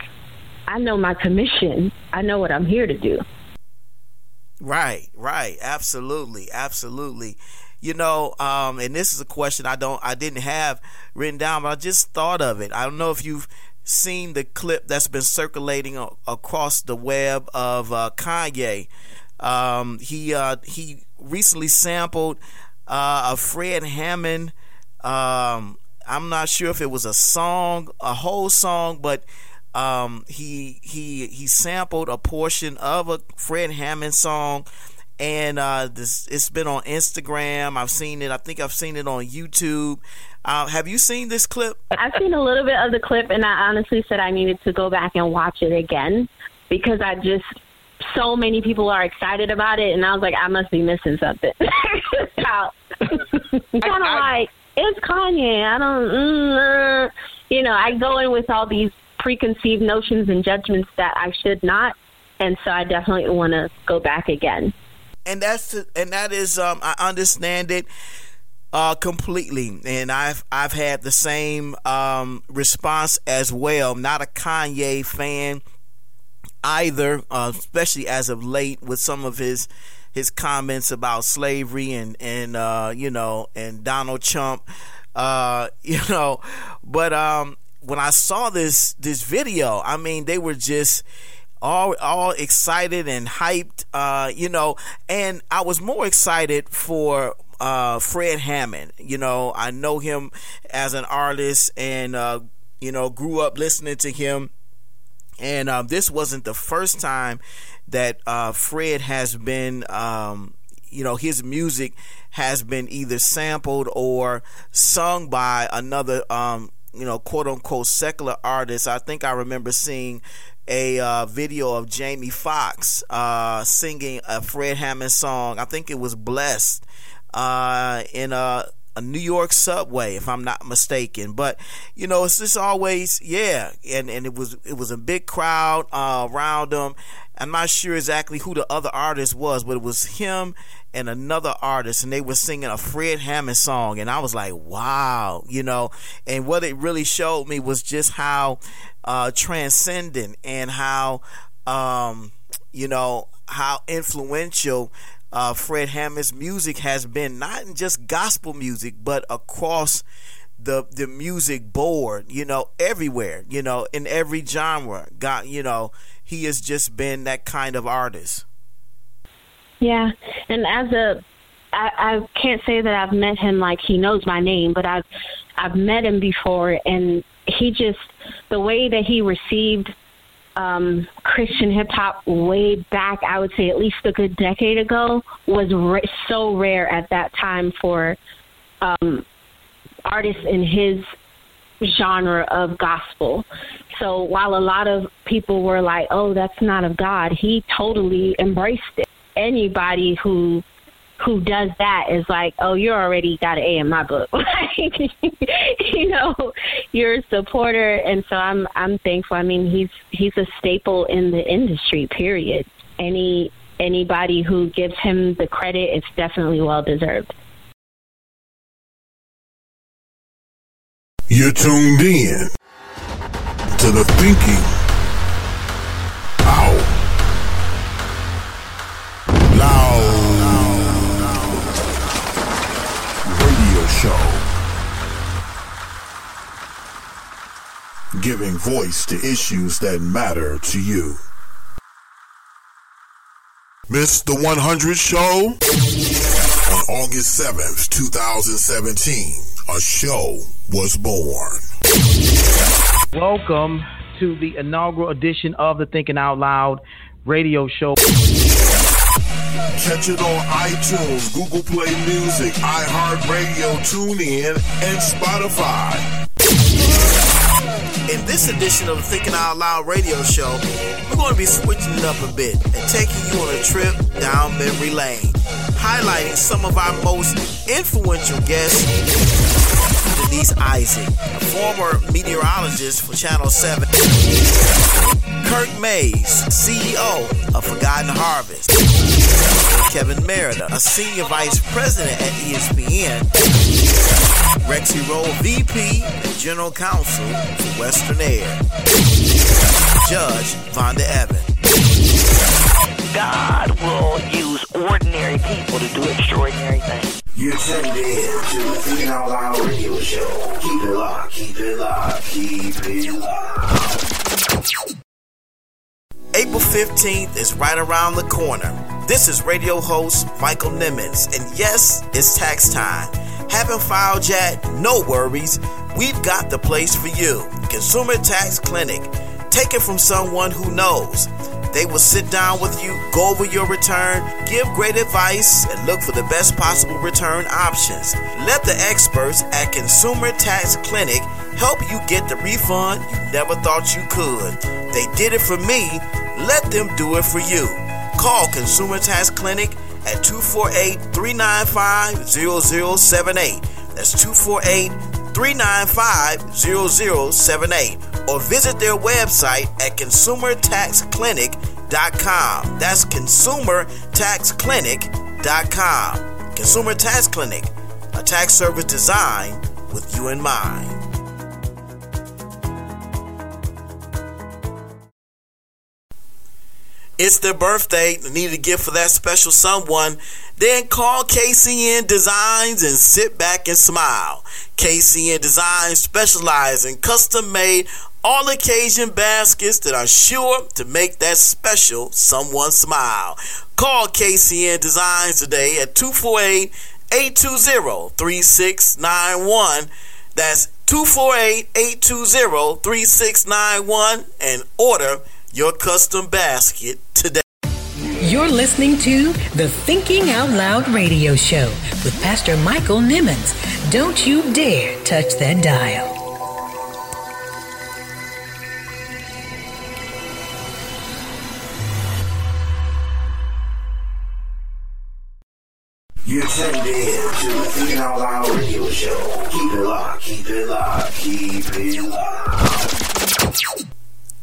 I know my commission. I know what I'm here to do. Right, right, absolutely, absolutely. You know, um, and this is a question I don't, I didn't have written down, but I just thought of it. I don't know if you've seen the clip that's been circulating a- across the web of uh, Kanye. Um, he uh, he recently sampled uh, a Fred Hammond Um, I'm not sure if it was a song, a whole song, but um, he he he sampled a portion of a Fred Hammond song, and uh, this it's been on Instagram. I've seen it. I think I've seen it on YouTube. Uh, have you seen this clip? I've seen a little bit of the clip, and I honestly said I needed to go back and watch it again because I just so many people are excited about it, and I was like, I must be missing something. kind of like it's Kanye. I don't, mm, uh, you know, I go in with all these preconceived notions and judgments that I should not, and so I definitely want to go back again. and that's and that is um I understand it uh completely. And I've I've had the same um response as well. Not a Kanye fan either uh, especially as of late with some of his his comments about slavery and and uh you know and Donald Trump uh you know. But um when I saw this this video I mean they were just all all excited and hyped uh you know and I was more excited for uh Fred Hammond. You know I know him as an artist and uh you know grew up listening to him. And uh, this wasn't the first time that uh, Fred has been, um, you know, his music has been either sampled or sung by another, um, you know, quote unquote secular artist. I think I remember seeing a uh, video of Jamie Foxx uh, singing a Fred Hammond song. I think it was "Blessed" uh, in a a New York subway, if I'm not mistaken. But you know, it's just always yeah, and and it was it was a big crowd uh, around him. I'm not sure exactly who the other artist was, but it was him and another artist, and they were singing a Fred Hammond song, and I was like, wow, you know. And what it really showed me was just how uh, transcendent and how um, you know how influential uh, Fred Hammond's music has been not in just gospel music, but across the the music board. You know, everywhere. You know, in every genre. Got you know, he has just been that kind of artist. Yeah, and as a, I, I can't say that I've met him like he knows my name, but I've I've met him before, and he just the way that he received um, Christian hip hop way back, I would say at least a good decade ago, was ra- so rare at that time for um, artists in his genre of gospel. So while a lot of people were like, "Oh, that's not of God," he totally embraced it. Anybody who who does that is like, "Oh, you're already got an A in my book." You know, you're a supporter, and so I'm I'm thankful. I mean, he's he's a staple in the industry. Period. Any anybody who gives him the credit, it's definitely well deserved. You're tuned in to the Thinking Giving voice to issues that matter to you. Miss the 100 show? On August 7th, 2017, a show was born. Welcome to the inaugural edition of the Thinking Out Loud radio show. Catch it on iTunes, Google Play Music, iHeartRadio, TuneIn, and Spotify. In this edition of the Thinking Out Loud radio show, we're going to be switching it up a bit and taking you on a trip down memory lane, highlighting some of our most influential guests. Denise Isaac, a former meteorologist for Channel 7. Kirk Mayes, CEO of Forgotten Harvest. Kevin Merida, a senior vice president at ESPN. Rexy Roll, VP and general counsel for Western Air. Judge Vonda Evan. God will use ordinary people to do extraordinary things. You're tuned in to the Thinking Out radio show. Keep it locked, keep it locked, keep it locked. April 15th is right around the corner. This is radio host Michael Nimmons, and yes, it's tax time. Haven't filed yet? No worries. We've got the place for you. Consumer Tax Clinic. Take it from someone who knows. They will sit down with you, go over your return, give great advice, and look for the best possible return options. Let the experts at Consumer Tax Clinic help you get the refund you never thought you could. They did it for me. Let them do it for you. Call Consumer Tax Clinic at 248 395 0078. That's 248 395 0078. Or visit their website at consumertaxclinic.com. That's consumertaxclinic.com. Consumer Tax Clinic, a tax service designed with you in mind. It's their birthday. Need a gift for that special someone. Then call KCN Designs and sit back and smile. KCN Designs specialize in custom made all occasion baskets that are sure to make that special someone smile. Call KCN Designs today at 248 820 3691. That's 248 820 3691 and order your custom basket today. You're listening to the Thinking Out Loud radio show with Pastor Michael Nimmons. Don't you dare touch that dial. You tuned in to the Thinking Out Loud radio show. Keep it locked, keep it locked, keep it locked.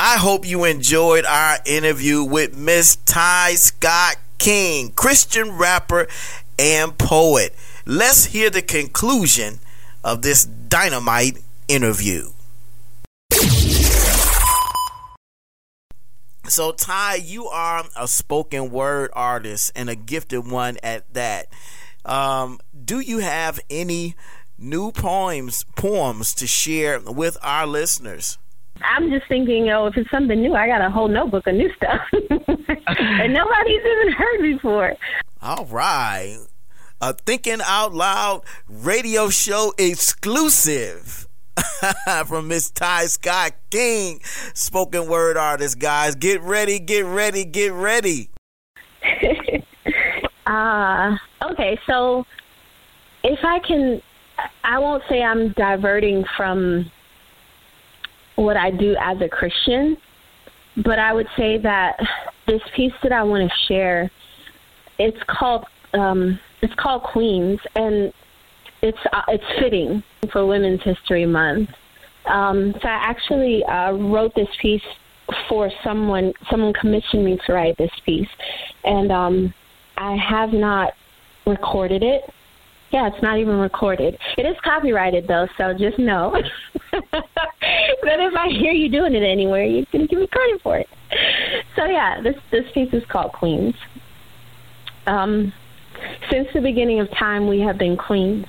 I hope you enjoyed our interview with Miss Ty Scott King, Christian rapper and poet. Let's hear the conclusion of this dynamite interview. So, Ty, you are a spoken word artist and a gifted one at that. Um, do you have any new poems poems to share with our listeners? I'm just thinking, oh, if it's something new, I got a whole notebook of new stuff, and nobody's even heard before. All right. A Thinking Out Loud radio show exclusive from Miss Ty Scott King, spoken word artist, guys. Get ready, get ready, get ready. Uh, okay, so if I can, I won't say I'm diverting from what I do as a Christian, but I would say that this piece that I want to share, it's called um, it's called Queens, and it's uh, it's fitting for Women's History Month. Um, so I actually uh, wrote this piece for someone. Someone commissioned me to write this piece, and um, I have not recorded it. Yeah, it's not even recorded. It is copyrighted though, so just know that if I hear you doing it anywhere, you can give me credit for it. So yeah, this this piece is called Queens. Um, since the beginning of time, we have been queens,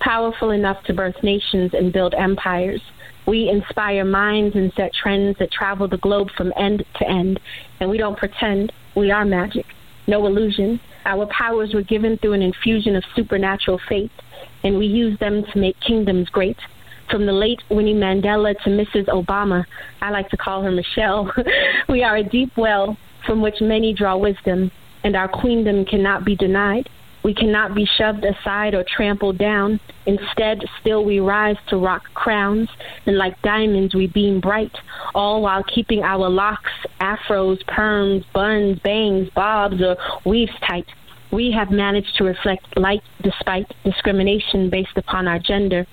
powerful enough to birth nations and build empires. We inspire minds and set trends that travel the globe from end to end, and we don't pretend. We are magic, no illusion. Our powers were given through an infusion of supernatural faith, and we use them to make kingdoms great. From the late Winnie Mandela to Mrs. Obama, I like to call her Michelle, we are a deep well from which many draw wisdom, and our queendom cannot be denied. We cannot be shoved aside or trampled down. Instead, still we rise to rock crowns, and like diamonds we beam bright, all while keeping our locks, afros, perms, buns, bangs, bobs, or weaves tight. We have managed to reflect light despite discrimination based upon our gender.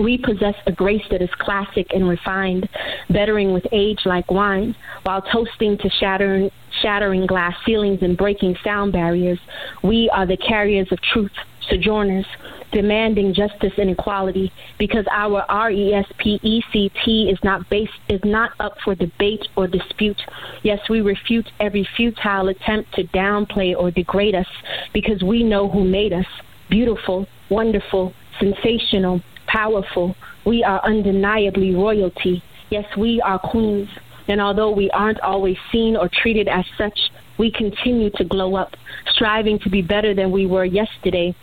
We possess a grace that is classic and refined, bettering with age like wine, while toasting to shattering, shattering glass ceilings and breaking sound barriers. We are the carriers of truth, sojourners, demanding justice and equality, because our RESPECT is not based is not up for debate or dispute. Yes, we refute every futile attempt to downplay or degrade us, because we know who made us. Beautiful, wonderful, sensational, powerful. We are undeniably royalty. Yes, we are queens. And although we aren't always seen or treated as such, we continue to glow up, striving to be better than we were yesterday.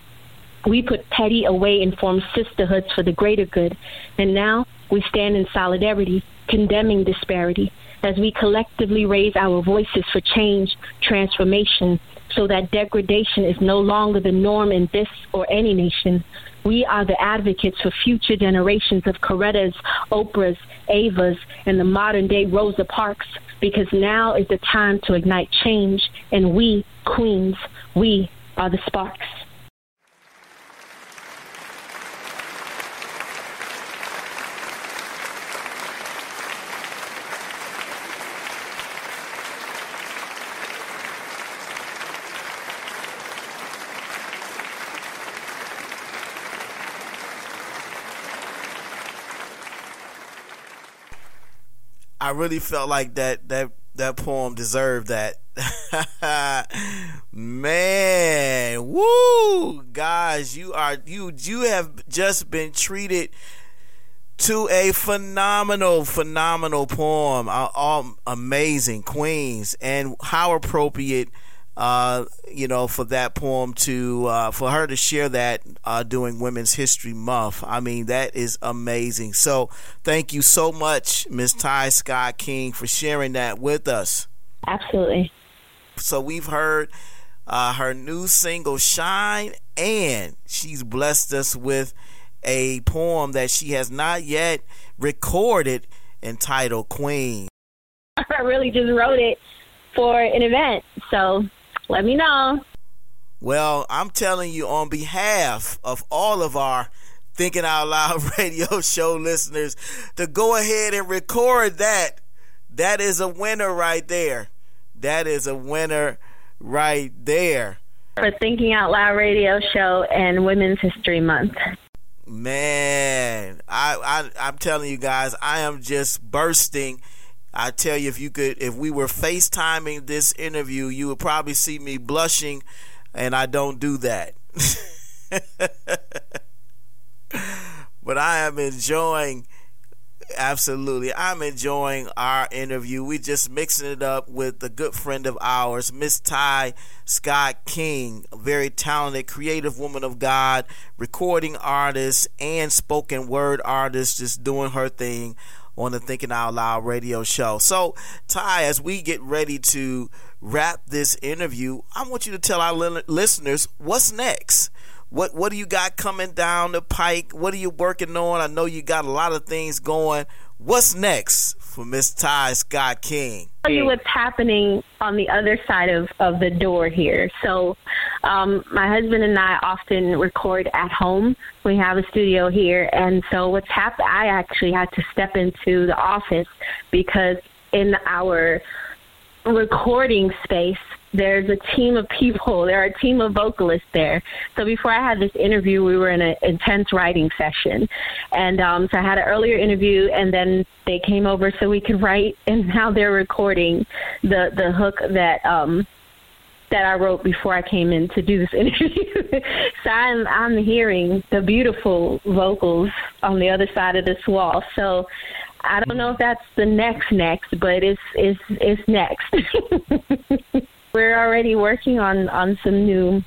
We put petty away and formed sisterhoods for the greater good. And now we stand in solidarity, condemning disparity, as we collectively raise our voices for change, transformation, so that degradation is no longer the norm in this or any nation. We are the advocates for future generations of Corettas, Oprahs, Avas, and the modern day Rosa Parks, because now is the time to ignite change, and we, Queens, we are the sparks. I really felt like that that that poem deserved that. Man, woo, guys, you are you you have just been treated to a phenomenal, phenomenal poem. Uh, all amazing, Queens, and how appropriate uh, you know, for that poem to uh, for her to share that uh, during Women's History Month. I mean, that is amazing. So, thank you so much, Miss Ty Scott King, for sharing that with us. Absolutely. So we've heard uh, her new single "Shine," and she's blessed us with a poem that she has not yet recorded entitled "Queen." I really just wrote it for an event, so let me know. Well, I'm telling you on behalf of all of our Thinking Out Loud radio show listeners to go ahead and record that. That is a winner right there. That is a winner right there. For Thinking Out Loud radio show and Women's History Month. Man, I, I I'm telling you guys, I am just bursting. I tell you, if you could, if we were FaceTiming this interview, you would probably see me blushing, and I don't do that. but I am enjoying, absolutely, I'm enjoying our interview. We just mixing it up with a good friend of ours, Miss Ty Scott King, a very talented, creative woman of God, recording artist and spoken word artist, just doing her thing on the Thinking Out Loud radio show. So, Ty, as we get ready to wrap this interview, I want you to tell our li- listeners what's next. What what do you got coming down the pike? What are you working on? I know you got a lot of things going. What's next for Miss Ty Scott King? tell you what's happening on the other side of, of the door here. So, um, my husband and I often record at home. We have a studio here, and so what's happened? I actually had to step into the office because in our recording space, there's a team of people. There are a team of vocalists there. So before I had this interview, we were in an intense writing session, and um, so I had an earlier interview, and then they came over so we could write. And now they're recording the the hook that um, that I wrote before I came in to do this interview. so I'm I'm hearing the beautiful vocals on the other side of this wall. So I don't know if that's the next next, but it's it's it's next. We're already working on on some new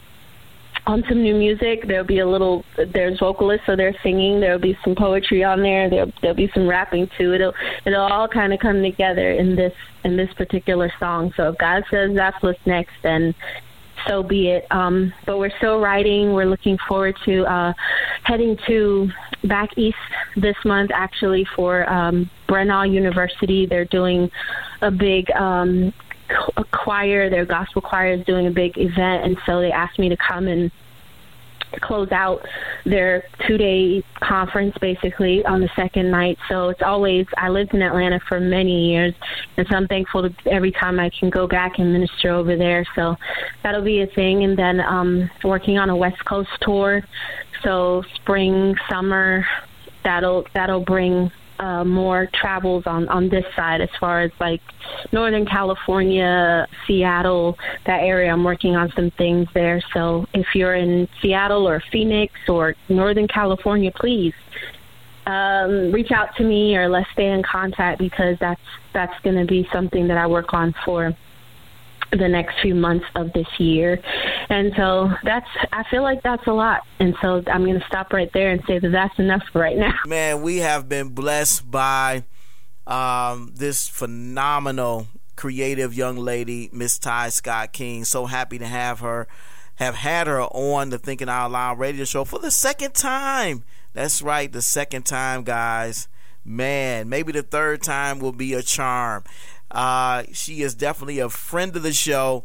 on some new music. There'll be a little there's vocalists, so they're singing. There'll be some poetry on there. There'll there'll be some rapping too. It'll it'll all kind of come together in this in this particular song. So if God says that's what's next, then so be it. Um, but we're still writing. We're looking forward to uh, heading to back east this month, actually, for um, Brenau University. They're doing a big um, a choir. Their gospel choir is doing a big event, and so they asked me to come and close out their two day conference basically on the second night. So it's always I lived in Atlanta for many years and so I'm thankful to every time I can go back and minister over there. So that'll be a thing and then um working on a West Coast tour. So spring, summer that'll that'll bring uh, more travels on on this side as far as like Northern California, Seattle, that area. I'm working on some things there. So if you're in Seattle or Phoenix or Northern California, please um, reach out to me or let's stay in contact because that's that's going to be something that I work on for the next few months of this year. And so that's, I feel like that's a lot. And so I'm going to stop right there and say that that's enough for right now. Man, we have been blessed by um, this phenomenal creative young lady, Miss Ty Scott King. So happy to have her, have had her on the Thinking Out Loud radio show for the second time. That's right, the second time, guys. Man, maybe the third time will be a charm. Uh, she is definitely a friend of the show,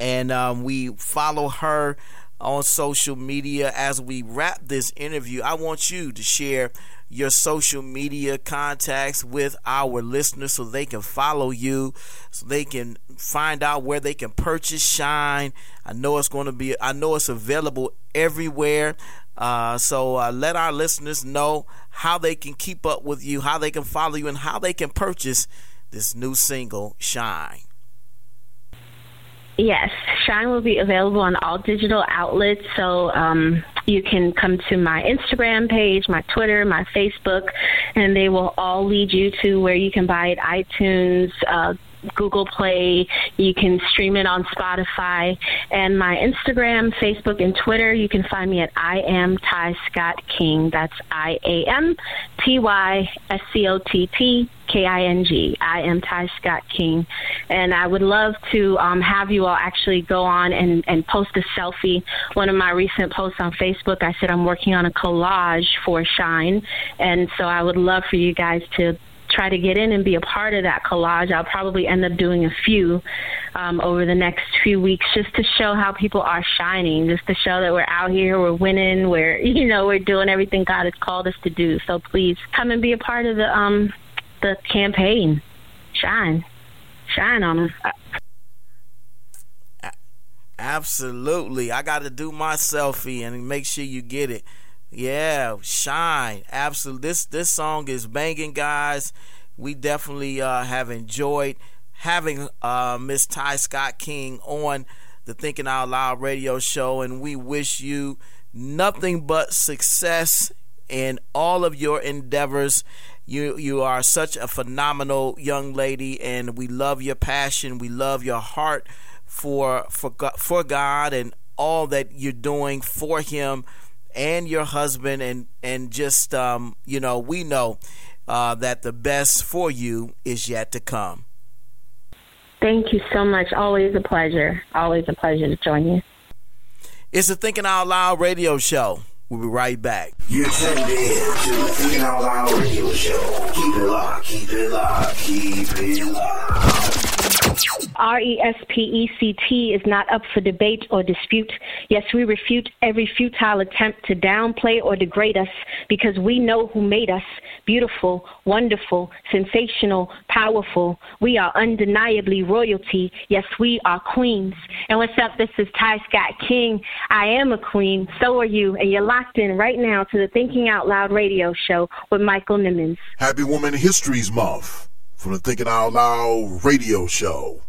and um, we follow her on social media. As we wrap this interview, I want you to share your social media contacts with our listeners so they can follow you, so they can find out where they can purchase Shine. I know it's going to be, I know it's available everywhere. Uh, so uh, let our listeners know how they can keep up with you, how they can follow you, and how they can purchase this new single, Shine. Yes, Shine will be available on all digital outlets. So um, you can come to my Instagram page, my Twitter, my Facebook, and they will all lead you to where you can buy it iTunes, uh, Google Play. You can stream it on Spotify. And my Instagram, Facebook, and Twitter, you can find me at I am Ty Scott King. That's I A M T Y S C O T T K I N G. I am Ty Scott King. And I would love to um, have you all actually go on and, and post a selfie. One of my recent posts on Facebook, I said I'm working on a collage for Shine. And so I would love for you guys to try to get in and be a part of that collage. I'll probably end up doing a few um, over the next few weeks just to show how people are shining, just to show that we're out here, we're winning, we're you know we're doing everything God has called us to do. So please come and be a part of the um the campaign. Shine, shine on us. Absolutely. I got to do my selfie and make sure you get it. Yeah, shine. Absolutely. This this song is banging, guys. We definitely uh, have enjoyed having uh, Miss Ty Scott King on the Thinking Out Loud radio show, and we wish you nothing but success in all of your endeavors. You you are such a phenomenal young lady, and we love your passion. We love your heart for for for God and all that you're doing for Him and your husband, and and just um, you know we know uh, that the best for you is yet to come. Thank you so much. Always a pleasure. Always a pleasure to join you. It's the Thinking Out Loud radio show. We'll be right back. You're tuned in to the Thinking Out Loud radio show. Keep it locked, keep it locked, keep it locked. R E S P E C T is not up for debate or dispute. Yes, we refute every futile attempt to downplay or degrade us because we know who made us beautiful, wonderful, sensational, powerful. We are undeniably royalty. Yes, we are queens. And what's up? This is Ty Scott King. I am a queen. So are you. And you're locked in right now to the Thinking Out Loud radio show with Michael Nimmons. Happy Women Histories Month from the Thinking Out Loud radio show,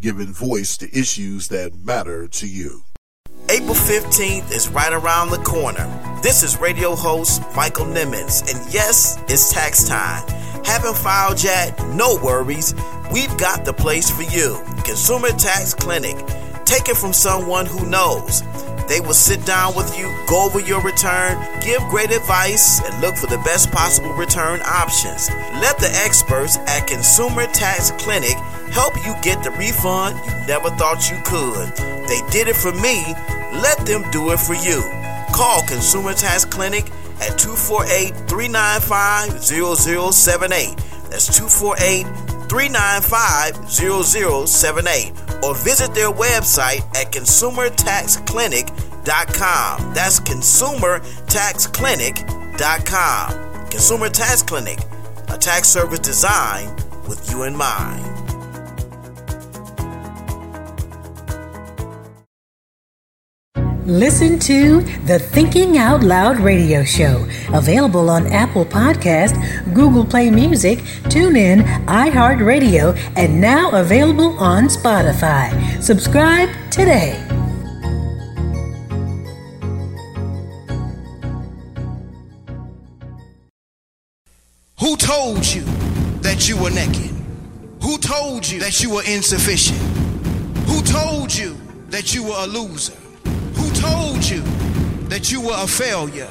giving voice to issues that matter to you. April 15th is right around the corner. This is radio host Michael Nimmons, and yes, it's tax time. Haven't filed yet? No worries. We've got the place for you Consumer Tax Clinic. Take it from someone who knows. They will sit down with you, go over your return, give great advice, and look for the best possible return options. Let the experts at Consumer Tax Clinic help you get the refund you never thought you could. They did it for me, let them do it for you. Call Consumer Tax Clinic at 248 395 0078. That's 248 395 0078 or visit their website at consumertaxclinic.com. That's consumertaxclinic.com. Consumer Tax Clinic, a tax service designed with you in mind. Listen to the Thinking Out Loud radio show, available on Apple Podcast, Google Play Music, TuneIn, iHeartRadio, and now available on Spotify. Subscribe today. Who told you that you were naked? Who told you that you were insufficient? Who told you that you were a loser? Who told you that you were a failure?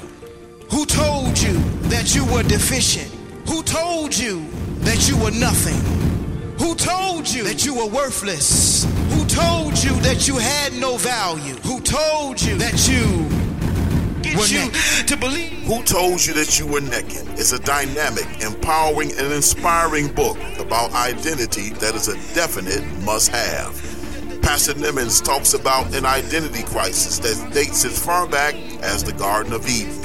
Who told you that you were deficient? Who told you that you were nothing? Who told you that you were worthless? Who told you that you had no value? Who told you that you were you naked? to believe? Who Told You That You Were Naked is a dynamic, empowering, and inspiring book about identity that is a definite must have. Pastor Nimmons talks about an identity crisis that dates as far back as the Garden of Eden.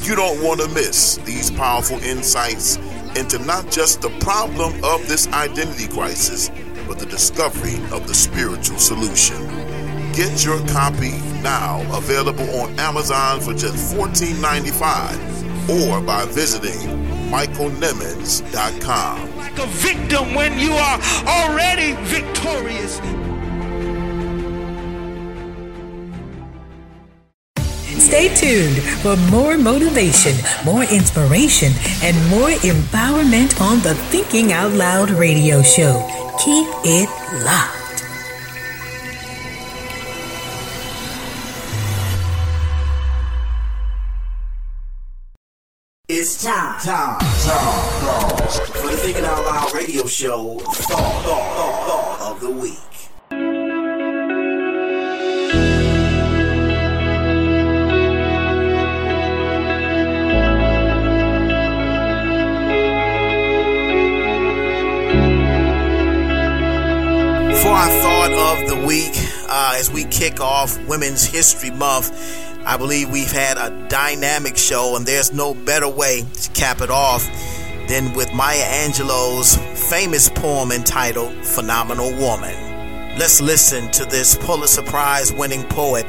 You don't want to miss these powerful insights into not just the problem of this identity crisis, but the discovery of the spiritual solution. Get your copy now, available on Amazon for just $14.95 or by visiting michaelnimmons.com. Like a victim when you are already victorious. Stay tuned for more motivation, more inspiration, and more empowerment on the Thinking Out Loud radio show. Keep it locked. It's time. Time. Time. For the Thinking Out Loud radio show, thought, thought, thought, thought of the week. Of the week, uh, as we kick off Women's History Month, I believe we've had a dynamic show, and there's no better way to cap it off than with Maya Angelou's famous poem entitled Phenomenal Woman. Let's listen to this Pulitzer Prize winning poet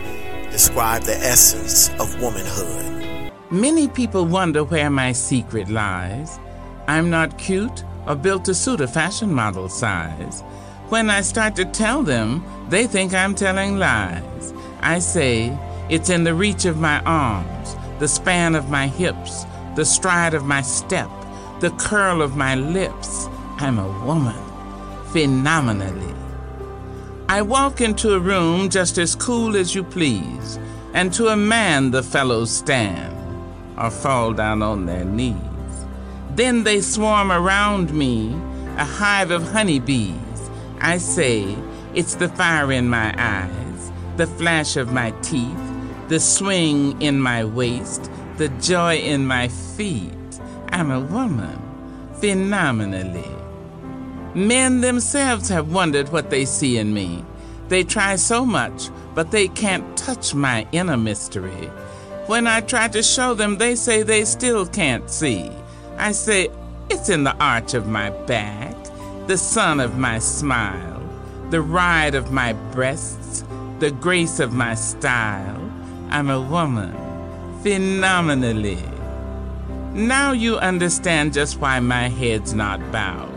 describe the essence of womanhood. Many people wonder where my secret lies. I'm not cute or built to suit a fashion model size. When I start to tell them, they think I'm telling lies. I say, it's in the reach of my arms, the span of my hips, the stride of my step, the curl of my lips. I'm a woman, phenomenally. I walk into a room just as cool as you please, and to a man the fellows stand or fall down on their knees. Then they swarm around me, a hive of honeybees. I say, it's the fire in my eyes, the flash of my teeth, the swing in my waist, the joy in my feet. I'm a woman, phenomenally. Men themselves have wondered what they see in me. They try so much, but they can't touch my inner mystery. When I try to show them, they say they still can't see. I say, it's in the arch of my back, the sun of my smile, the ride of my breasts, the grace of my style. I'm a woman, phenomenally. Now you understand just why my head's not bowed.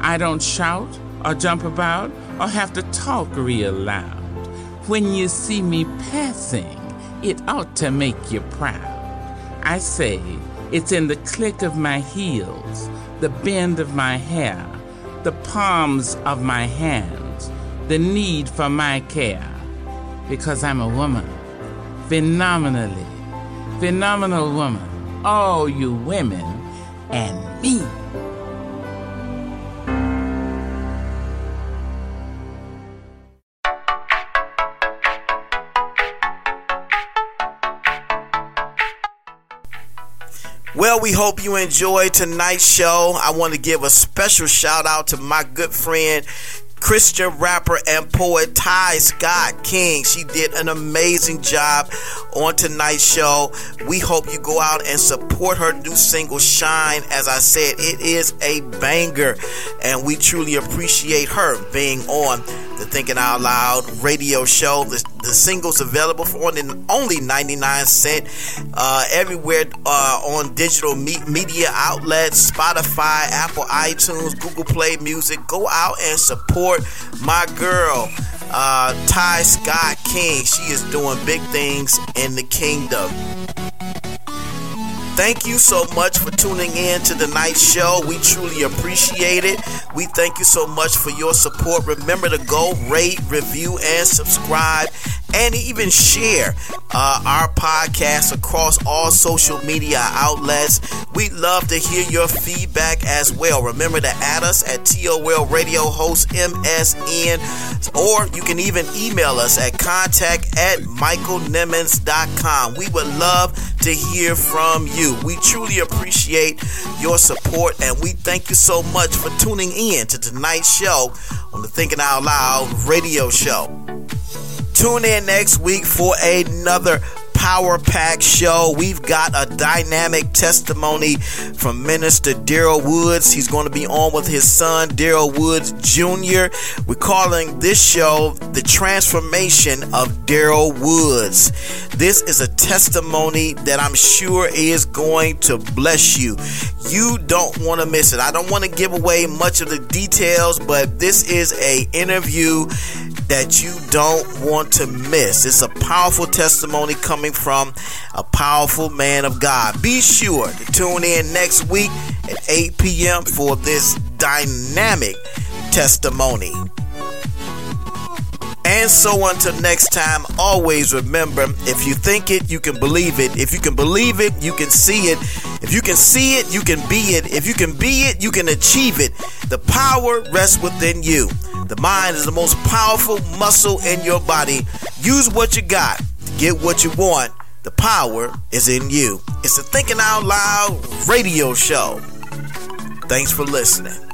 I don't shout or jump about or have to talk real loud. When you see me passing, it ought to make you proud. I say it's in the click of my heels, the bend of my hair, the palms of my hands, the need for my care. Because I'm a woman, phenomenally, phenomenal woman. All you women and me. Well, we hope you enjoyed tonight's show. I want to give a special shout out to my good friend, Christian rapper and poet Ty Scott King. She did an amazing job on tonight's show. We hope you go out and support her new single Shine. As I said, it is a banger, and we truly appreciate her being on the Thinking Out Loud radio show. The single's available for only, only 99 cent uh, everywhere uh, on digital me- media outlets, Spotify, Apple iTunes, Google Play Music. Go out and support my girl, uh, Ty Scott King. She is doing big things in the kingdom. Thank you so much for tuning in to the night show. We truly appreciate it. We thank you so much for your support. Remember to go rate, review, and subscribe, and even share uh, our podcast across all social media outlets. We love to hear your feedback as well. Remember to add us at TOL Radio Host MSN, or you can even email us at contact at michaelnimmons.com. We would love to hear from you. We truly appreciate your support, and we thank you so much for tuning in to tonight's show on the Thinking Out Loud radio show. Tune in next week for another power pack show. We've got a dynamic testimony from Minister Daryl Woods. He's going to be on with his son, Daryl Woods Jr. We're calling this show The Transformation of Daryl Woods. This is a testimony that I'm sure is going to bless you. You don't want to miss it. I don't want to give away much of the details, but this is a interview that you don't want to miss. It's a powerful testimony coming from a powerful man of God. Be sure to tune in next week at 8 p.m. for this dynamic testimony. And so until next time, always remember if you think it, you can believe it. If you can believe it, you can see it. If you can see it, you can be it. If you can be it, you can achieve it. The power rests within you. The mind is the most powerful muscle in your body. Use what you got to get what you want. The power is in you. It's the Thinking Out Loud radio show. Thanks for listening.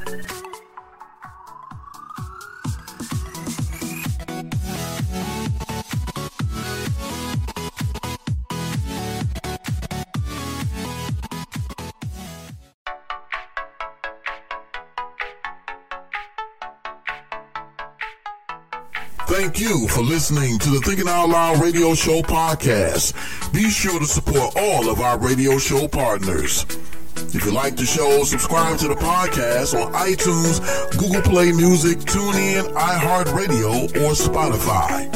Thank you for listening to the Thinking Out Loud Radio Show podcast. Be sure to support all of our radio show partners. If you like the show, subscribe to the podcast on iTunes, Google Play Music, TuneIn, iHeartRadio, or Spotify.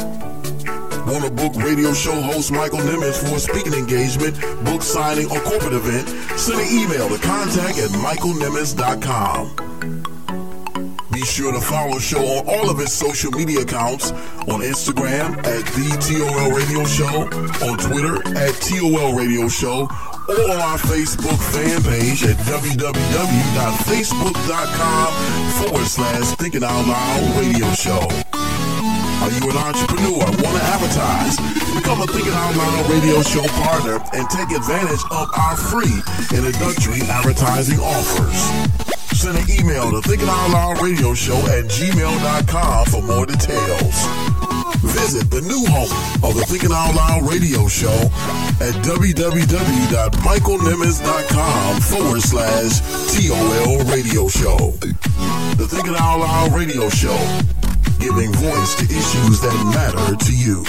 Want to book radio show host Michael Nimmons for a speaking engagement, book signing, or corporate event? Send an email to contact at michaelnimmons.com. Be sure to follow show on all of its social media accounts on Instagram at the TOL Radio Show, on Twitter at TOL Radio Show, or on our Facebook fan page at www.facebook.com forward slash Thinking Out Loud Radio Show. Are you an entrepreneur? Want to advertise? Become a Thinking Out Loud radio show partner and take advantage of our free introductory advertising offers. Send an email to Thinking Out Loud Radio Show at gmail.com for more details. Visit the new home of the Thinking Out Loud Radio Show at www.michaelnimmons.com forward slash TOL Radio Show. The Thinking Out Loud Radio Show, giving voice to issues that matter to you.